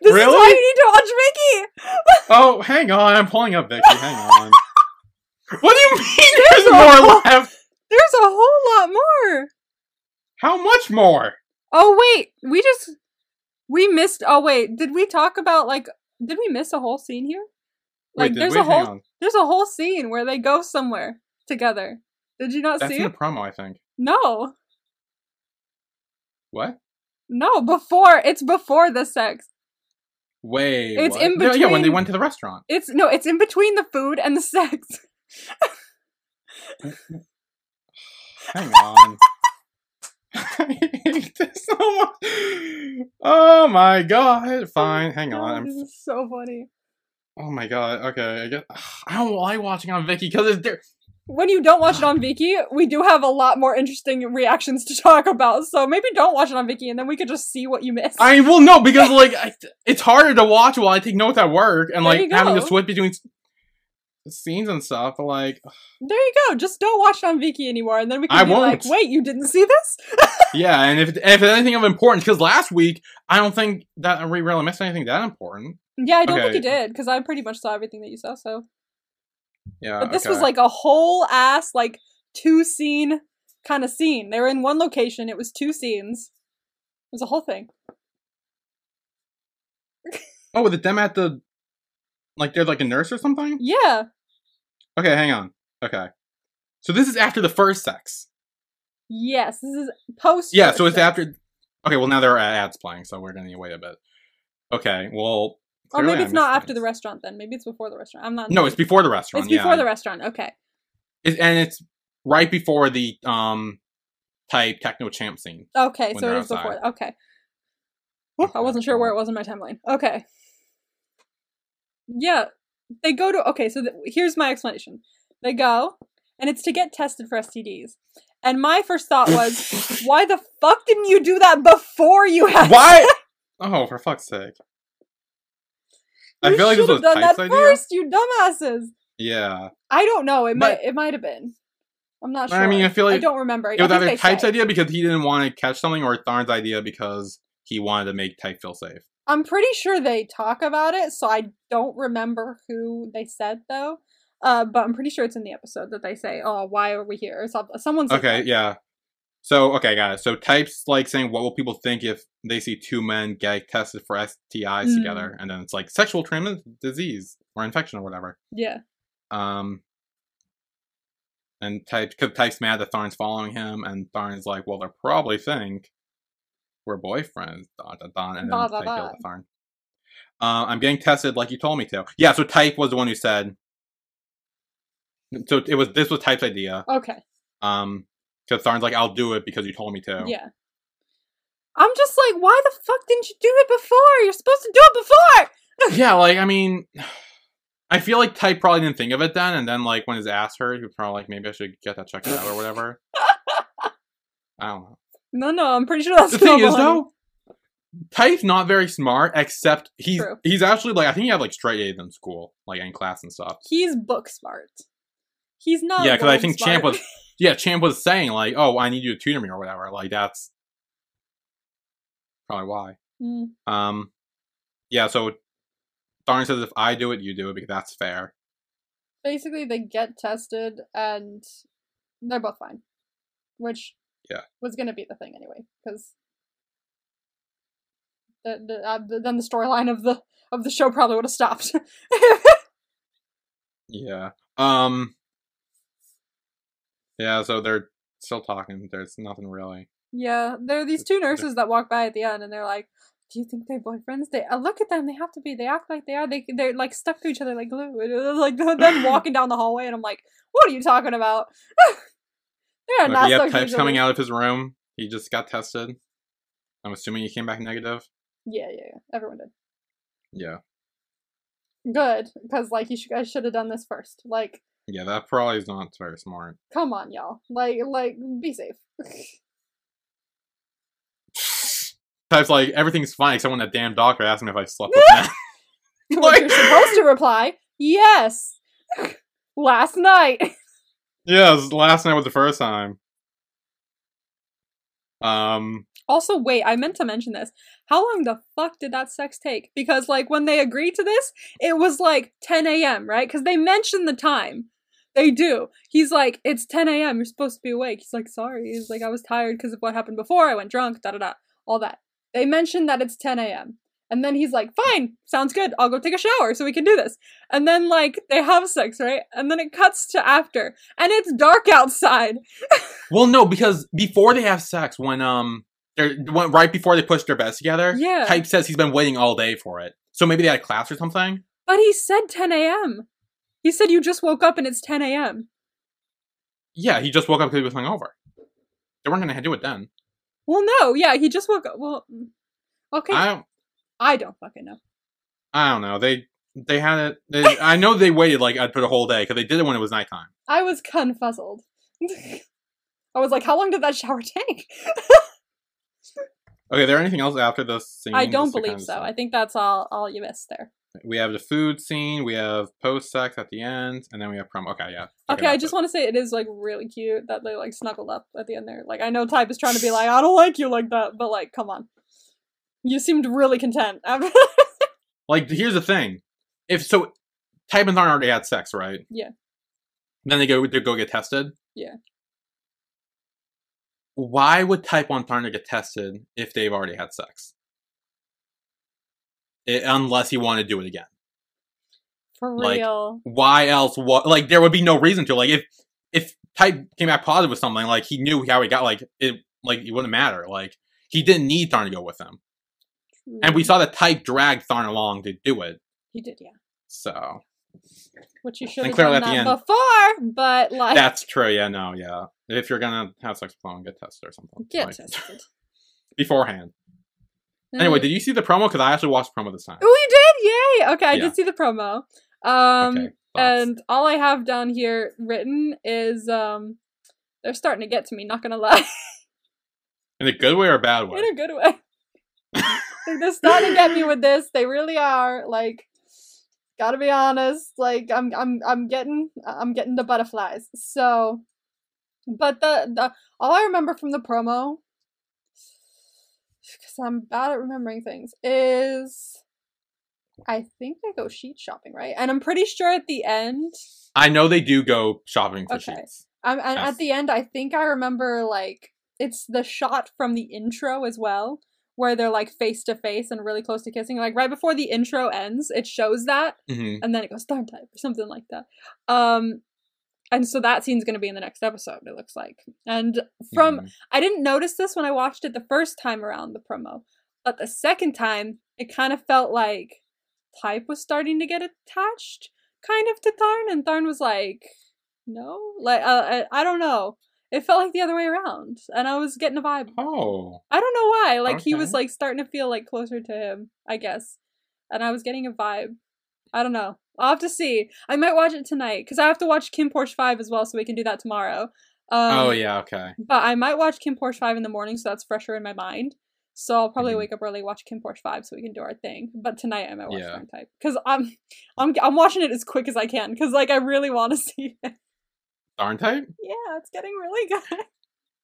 This Really? is why you need to watch Mickey. oh, hang on. I'm pulling up Viki. Hang on. What do you mean There's there's more whole- left? There's a whole lot more. How much more? Oh wait, we just we missed. Oh wait, did we talk about like? Did we miss a whole scene here? Like, Wait, there's we? a whole there's a whole scene where they go somewhere together. Did you not That's see in the promo, I think. No, What? no. Before it's before the sex. Wait. It's what? in Yeah, Yeah, when they went to the restaurant. It's no. It's in between the food and the sex. Hang on. I hate this so much. Oh my god. Fine, oh hang on. I'm this is so funny. Oh my god. Okay, I get. I don't like watching on Viki because it's there. When you don't watch it on Viki, we do have a lot more interesting reactions to talk about. So maybe don't watch it on Viki, and then we could just see what you missed. I will no because like I, it's harder to watch while I take notes at work and There like having to switch between scenes and stuff. But like, There you go. Just don't watch on Viki anymore, and then we can I be won't. "Wait, you didn't see this?" yeah. And if if it's anything of importance, because last week I don't think that we really missed anything that important. Yeah, I don't think you did because I pretty much saw everything that you saw. So, Yeah. but this okay. was like a whole ass like two scene kind of scene. They were in one location. It was two scenes. It was a whole thing. oh, with them at the like they're like a nurse or something. Yeah. Okay, hang on. Okay. So this is after the first sex. Yes. This is post. Yeah, so it's sex. after. Okay, well now there are ads playing, so we're gonna wait a bit. Okay, well. Or maybe it's not missed after the restaurant then. Maybe it's before the restaurant. I'm not. No, it's before the restaurant. It's before yeah. the restaurant. Okay. It- and it's right before the um type techno champ scene. Okay, so it is before. outside. Okay. I wasn't sure where it was in my timeline. Okay. Yeah, they go to. Okay, so th- here's my explanation. They go, and it's to get tested for STDs. And my first thought was, why the fuck didn't you do that before you had? Why? oh, for fuck's sake! I feel like this was done that idea. first, you dumbasses. Yeah, I don't know. It might. It might have been. I'm not sure. I mean, I feel like I don't remember. it was either Type's say. idea because he didn't want to catch something, or Tharn's idea because he wanted to make Type feel safe. I'm pretty sure they talk about it, so I don't remember who they said though. Uh, but I'm pretty sure it's in the episode that they say, "Oh, why are we here?" or something. Someone's Okay, yeah. So okay, guys. So Type's like saying, "What will people think if they see two men get tested for STIs Mm. together?" And then it's like sexual transmitted disease or infection or whatever. yeah, Um, and Type, cause Type's mad that Tharn's following him, and Tharn's like, "Well, they'll probably think we're boyfriends." Dot dot dot. And then Dot, dot, Type yells dot. at Tharn. Uh, I'm getting tested like you told me to. Yeah. So Type was the one who said. So it was this was Type's idea. okay, Um, because Tharn's like, "I'll do it because you told me to." yeah. I'm just like, why the fuck didn't you do it before? You're supposed to do it before. yeah, like I mean, I feel like Type probably didn't think of it then, and then like when his ass hurt, he was probably like, maybe I should get that checked out or whatever. I don't know. No, no, I'm pretty sure that's the thing is though, Type's not very smart, except he's True. he's actually like I think he had like straight A's in school, like in class and stuff. he's book smart. He's not. yeah, because I think smart. Champ was yeah Champ was saying like, oh, I need you to tutor me or whatever. Like that's probably why. Mm, Um, yeah, so Tharn says if I do it, you do it because that's fair. basically, they get tested and they're both fine, which Yeah. was gonna be the thing anyway, because the, the, uh, the, then the storyline of the of the show probably would have stopped. Yeah. Um. Yeah. So they're still talking. There's nothing really. Yeah, there are these two nurses that walk by at the end, and they're like, "Do you think they're boyfriends?" They uh, look at them; they have to be. They act like they are. They they're like stuck to each other like glue. Like them walking down the hallway, and I'm like, "What are you talking about?" Look, not he had stuck to types each coming out of his room. He just got tested. I'm assuming he came back negative. Yeah, yeah, yeah. Everyone did. Yeah. Good, because like you guys should have done this first. Like, Yeah. That probably is not very smart. come on, y'all. Like, like, be safe. Types like everything's fine except when that damn doctor asked me if I slept with. To which you're supposed to reply, yes. Last night. yeah. Last night was the first time. Um. Also, wait, I meant to mention this. How long the fuck did that sex take? Because, like, when they agreed to this, it was like 10 a.m., right? Because they mentioned the time. They do. He's like, it's 10 a.m., you're supposed to be awake. He's like, sorry. He's like, I was tired because of what happened before. I went drunk, da da da. All that. They mentioned that it's 10 a.m. And then he's like, fine, sounds good. I'll go take a shower so we can do this. And then, like, they have sex, right? And then it cuts to after. And it's dark outside. Well, no, because before they have sex, when um, they're when, right before they push their beds together, Yeah. Type says he's been waiting all day for it. So maybe they had class or something. But he said 10 a.m. He said you just woke up and it's 10 a.m. Yeah, he just woke up because he was hungover. They weren't gonna do it then. Well, no, yeah, he just woke up. Well, mm, okay, I I, don't. fucking know. I don't know. They they had it. They, I know they waited like I'd put a whole day because they did it when it was nighttime. I was confuzzled. I was like, how long did that shower take? Okay, there anything else after the scene? I don't believe so. I think that's all all you missed there. We have the food scene. We have post sex at the end, and then we have prom. Okay, yeah. Okay, I just want to say it is like really cute that they like snuggled up at the end there. Like I know Type is trying to be like, I don't like you like that, but like, come on. You seemed really content like. Here's the thing: if so, Type and Tharn already had sex, right? Yeah. Then they go they go get tested. Yeah. Why would Type want Tharn to get tested if they've already had sex? It, unless he wanted to do it again. for Like, real. why else what like there would be no reason to like if if type came back positive with something like he knew how he got like it like it wouldn't matter like he didn't need Tharn to go with him and we saw that type dragged Tharn along to do it he did, yeah. so Which you should have done at the that end- before, but like that's true yeah no yeah if you're gonna have sex with someone get tested or something get like, tested. beforehand anyway Mm. did you see the promo because I actually watched the promo this time Oh, you did! Yay! Okay, I Yeah. did see the promo. Um, okay and all I have down here written is um, they're starting to get to me. Not gonna lie, in a good way or a bad way in a good way. Like, they're starting to get me with this. They really are. Like, gotta be honest. Like, I'm, I'm, I'm getting, I'm getting the butterflies. So, but the, the all I remember from the promo, because I'm bad at remembering things, is I think they go sheet shopping, right? And I'm pretty sure at the end, I know they do go shopping for Okay. sheets I'm, and Yes. at the end, I think I remember like it's the shot from the intro as well, where they're like face to face and really close to kissing. Like right before the intro ends, it shows that, hmm and then it goes third type or something like that. Um, and so that scene's gonna be in the next episode. It looks like, and from Mhm. I didn't notice this when I watched it the first time around the promo, but the second time it kind of felt like Type was starting to get attached, kind of to Tharn, and Tharn was like, "No, like uh, I, I don't know." It felt like the other way around, and I was getting a vibe. oh I don't know why. Like he was like starting to feel like closer to him, I guess, and I was getting a vibe. I don't know. I'll have to see. I might watch it tonight because I have to watch KinnPorsche Five as well, so we can do that tomorrow. Um, oh yeah okay but I might watch KinnPorsche 5 in the morning, so that's fresher in my mind. So I'll probably Mhm. wake up early, watch KinnPorsche 5 so we can do our thing. But tonight I might watch Yeah. Type. Because I'm, I'm I'm watching it as quick as I can, because like I really want to see it. Darn I? Yeah, it's getting really good.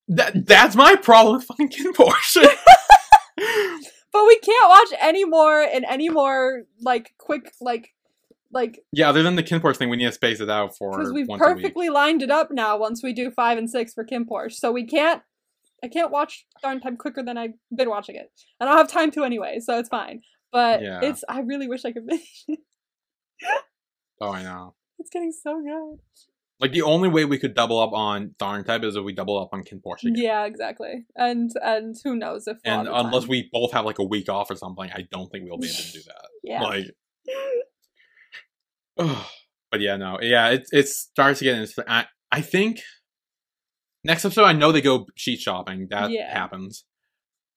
That that's my problem with fucking KinnPorsche. But we can't watch any more in any more like quick like like yeah, other than the KinnPorsche thing, we need to space it out for because we've perfectly lined it up now once we do five and six for KinnPorsche. So we can't I can't watch Tharn Type quicker than I've been watching it. And I don't have time to anyway, so it's fine. But Yeah. it's I really wish I could finish it. Oh, I know. It's getting so good. Like the only way we could double up on Tharn type is if we double up on KinnPorsche. Yeah, exactly. And and who knows if And unless time- we both have like a week off or something, I don't think we'll be able to do that. yeah. Like, but yeah, no, yeah, it it starts to get into. I I think next episode, I know they go sheet shopping. That Yeah. happens.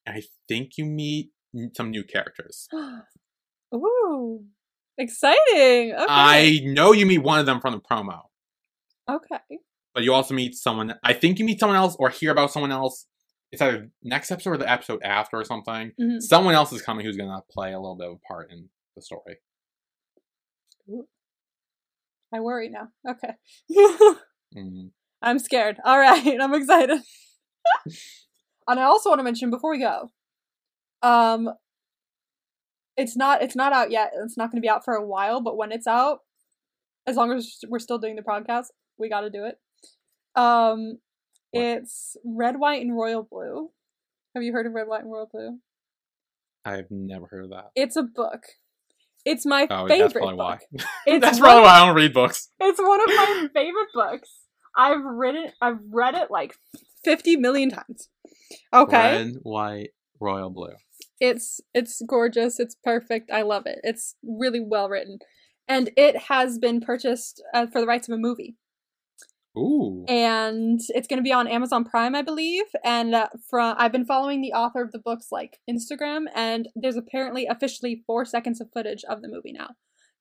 I think you meet some new characters. Ooh, exciting. Okay. I know you meet one of them from the promo, okay. but you also meet someone. I think you meet someone else or hear about someone else. It's either next episode or the episode after or something. Mhm. Someone else is coming who's gonna play a little bit of a part in the story. I worry now. Okay. Mm. I'm scared. All right, I'm excited. and I also want to mention before we go, um, it's not it's not out yet. It's not going to be out for a while. But when it's out, as long as we're still doing the podcast, we got to do it. Um, it's red, white, and royal blue. Have you heard of red, white, and royal blue? I've never heard of that. It's a book. It's my Oh, favorite that's probably why. book. It's that's probably why I don't read books. It's one of my favorite books. I've read it. I've read it like fifty million times. Okay, Red, white, royal blue. it's it's gorgeous. It's perfect. I love it. It's really well written, and it has been purchased uh, for the rights of a movie, Ooh. and it's going to be on Amazon Prime, I believe. And uh, from I've been following the author of the books like Instagram, and there's apparently officially four seconds of footage of the movie now.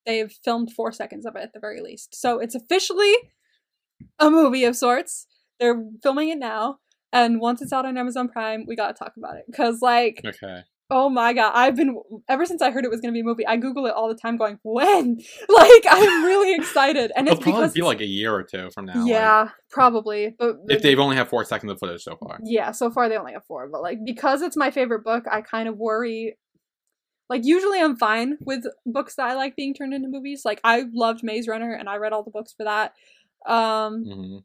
They've filmed four seconds of it at the very least, so it's officially a movie of sorts. They're filming it now, and once it's out on Amazon Prime, we gotta talk about it. Cause like, Okay. Oh my god, I've been ever since I heard it was gonna be a movie. I Google it all the time, going when. Like, I'm really excited, and It'll it's probably because be like a year or two from now. like, yeah, probably. But if they've only had four seconds of footage so far. yeah, so far they only have four, but like because it's my favorite book, I kind of worry. Like usually I'm fine with books that I like being turned into movies. Like I loved Maze Runner and I read all the books for that. Um hmm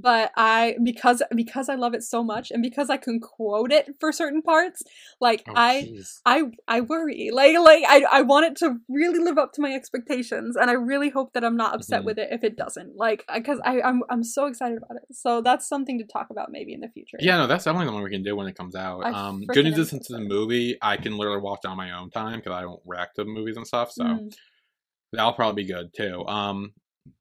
but I because because I love it so much and because I can quote it for certain parts, like Oh, I. I I worry. Like like I I want it to really live up to my expectations and I really hope that I'm not upset Mhm. with it if it doesn't. Like cuz I I'm I'm so excited about it. So that's something to talk about maybe in the future. Yeah, no, that's definitely the one we can do when it comes out. I Um, good news is since the movie, I can literally watch on my own time because I don't react to movies and stuff. So Mhm. that'll probably be good too. Um,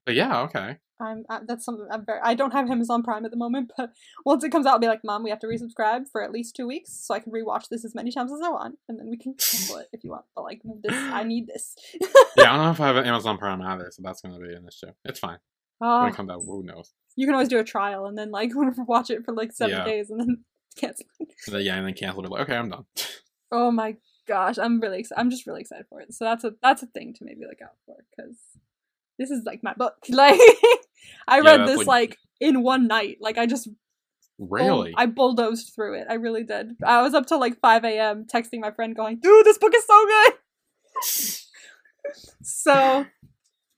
but yeah, okay. I'm uh, that's something I'm very I don't have Amazon Prime at the moment, but once it comes out I'll be like, "Mom, we have to resubscribe for at least 2 weeks so I can rewatch this as many times as I want and then we can cancel it if you want." But like this I need this. Yeah, I don't know if I have an Amazon Prime either, so that's gonna be an issue. It's fine Oh, when it comes out. Who knows? you can always do a trial and then like watch it for like 7 Yeah. days and then cancel. Then, yeah, and then cancel. Be like, okay, I'm done. Oh my gosh, I'm really excited. I'm just really excited for it. So that's a that's a thing to maybe look out for because this is like my book. Like I Yeah, read this like- like in one night. Like I just really? I bulldozed through it. I really did. I was up till like 5 a.m. texting my friend, going, "Dude, this book is so good." so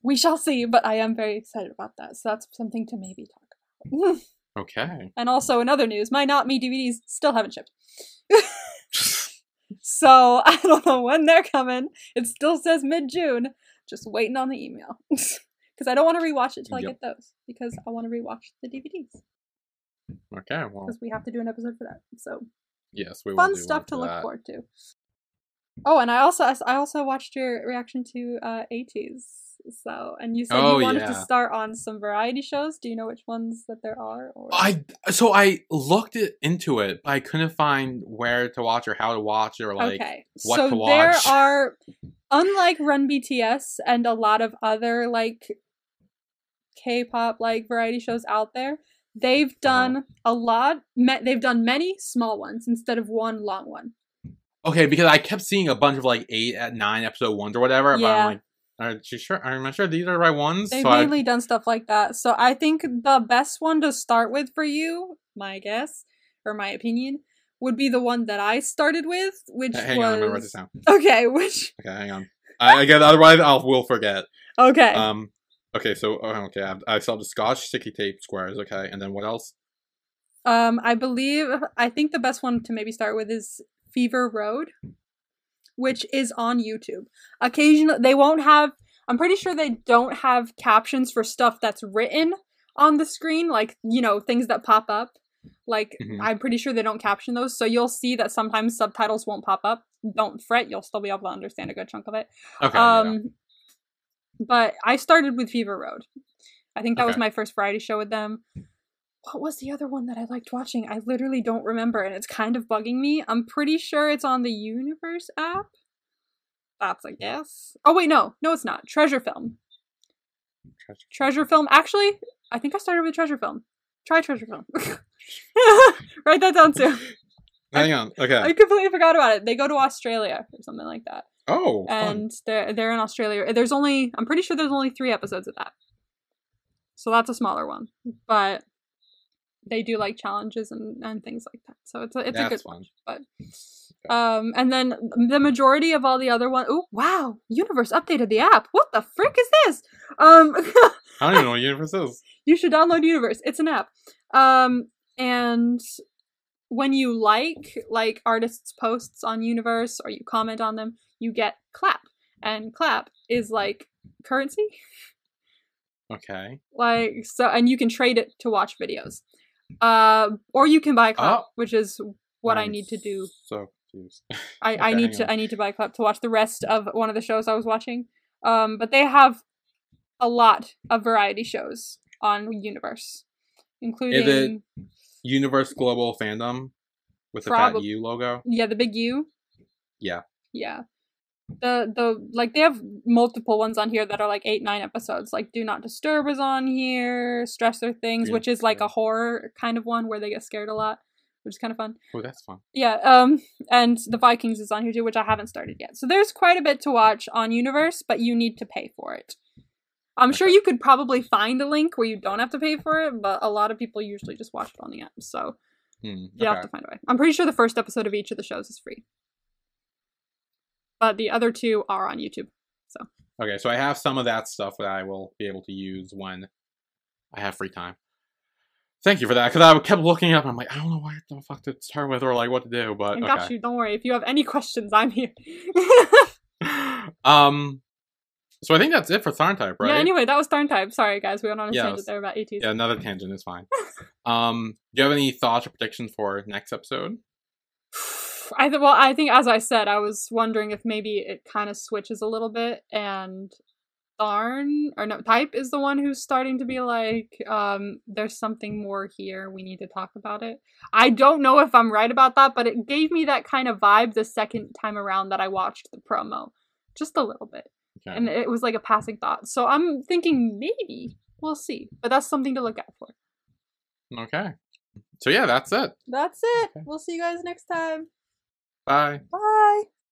we shall see, but I am very excited about that. So that's something to maybe talk about. okay. and also in other news, my not me DVDs still haven't shipped. So I don't know when they're coming. It still says mid June. Just waiting on the email. Because I don't want to rewatch it till I get those. Because I want to rewatch the DVDs. Okay. Well, Because we have to do an episode for that. So yes, we will fun stuff to for look forward to. Oh, and I also I also watched your reaction to uh ATEEZ. So and you said Oh, you wanted to start on some variety shows. Do you know which ones that there are? Or I so I looked it into it, but I couldn't find where to watch or how to watch or like. okay, what so to watch. there are, unlike Run BTS and a lot of other like K-pop like variety shows out there, they've Uh-huh. done a lot. Me- they've done many small ones instead of one long one. Okay, because I kept seeing a bunch of like eight at nine episode ones or whatever. But Yeah. I'm like, are you sure? I'm not sure these are the right ones. They've so I, mainly done stuff like that. So I think the best one to start with for you, my guess or my opinion, would be the one that I started with, which hang was on, I'm gonna write this down. okay. Which Okay, hang on. I, I get otherwise I will forget. okay. Um. Okay, so oh, okay, I, I saw the Scotch sticky tape squares. Okay, and then what else? Um, I believe I think the best one to maybe start with is Fever Road, which is on YouTube. Occasionally, they won't have I'm pretty sure they don't have captions for stuff that's written on the screen, like, you know, things that pop up. Like, Mhm. I'm pretty sure they don't caption those. So you'll see that sometimes subtitles won't pop up. Don't fret, you'll still be able to understand a good chunk of it. Okay. yeah. Um, but I started with Fever Road. I think that was my first variety show with them. What was the other one that I liked watching? I literally don't remember, and it's kind of bugging me. I'm pretty sure it's on the Universe app. That's a guess. Oh wait, no, no, it's not. Treasure Film. Treasure- Treasure Film. Actually, I think I started with Treasure Film. Try Treasure Film. Write that down too. Hang on. Okay. I completely forgot about it. They go to Australia or something like that oh, fun. and they're they're in Australia. There's only I'm pretty sure there's only three episodes of that, so that's a smaller one. But they do like challenges and, and things like that. So it's a it's a good one. But um, and then the majority of all the other ones. Oh wow! Universe updated the app. What the frick is this? Um, I don't even know what Universe is. you should download Universe. It's an app. Um, and when you like like artists' posts on Universe or you comment on them, you get clap, and clap is like currency. Okay. Like so, and you can trade it to watch videos, uh, or you can buy clap, Oh. which is what I I'm need to do. So confused. I, I need to on. I need to buy a clap to watch the rest of one of the shows I was watching. Um, but they have a lot of variety shows on Universe, including Universe Global Fandom with the fat U logo. yeah the big U. Yeah. Yeah. The the like they have multiple ones on here that are like eight nine episodes. Like Do Not Disturb is on here. Stressor Things, Yeah, which is like yeah. a horror kind of one where they get scared a lot, which is kind of fun. Oh, that's fun. Yeah, um, and the Vikings is on here too, which I haven't started yet. So there's quite a bit to watch on Universe, but you need to pay for it. I'm sure you could probably find a link where you don't have to pay for it, but a lot of people usually just watch it on the app. So Hmm, you have to find a way. I'm pretty sure the first episode of each of the shows is free, but the other two are on YouTube. So okay, so I have some of that stuff that I will be able to use when I have free time. Thank you for that, because I kept looking up and I'm like, I don't know what the fuck to start with or like what to do, but got okay. you. Don't worry. If you have any questions, I'm here. um, so I think that's it for Tharn type, right? Yeah. Anyway, that was Tharn Type. Sorry, guys. We went on a tangent there about ATEEZ. Yeah, another tangent is fine. um, do you have any thoughts or predictions for next episode? I th- well, I think as I said, I was wondering if maybe it kind of switches a little bit, and Tharn or no Type is the one who's starting to be like, um, there's something more here. We need to talk about it. I don't know if I'm right about that, but it gave me that kind of vibe the second time around that I watched the promo, just a little bit, Okay. and it was like a passing thought. So I'm thinking maybe we'll see, but that's something to look out for. okay. So yeah, that's it. That's it. Okay. We'll see you guys next time. Bye. Bye.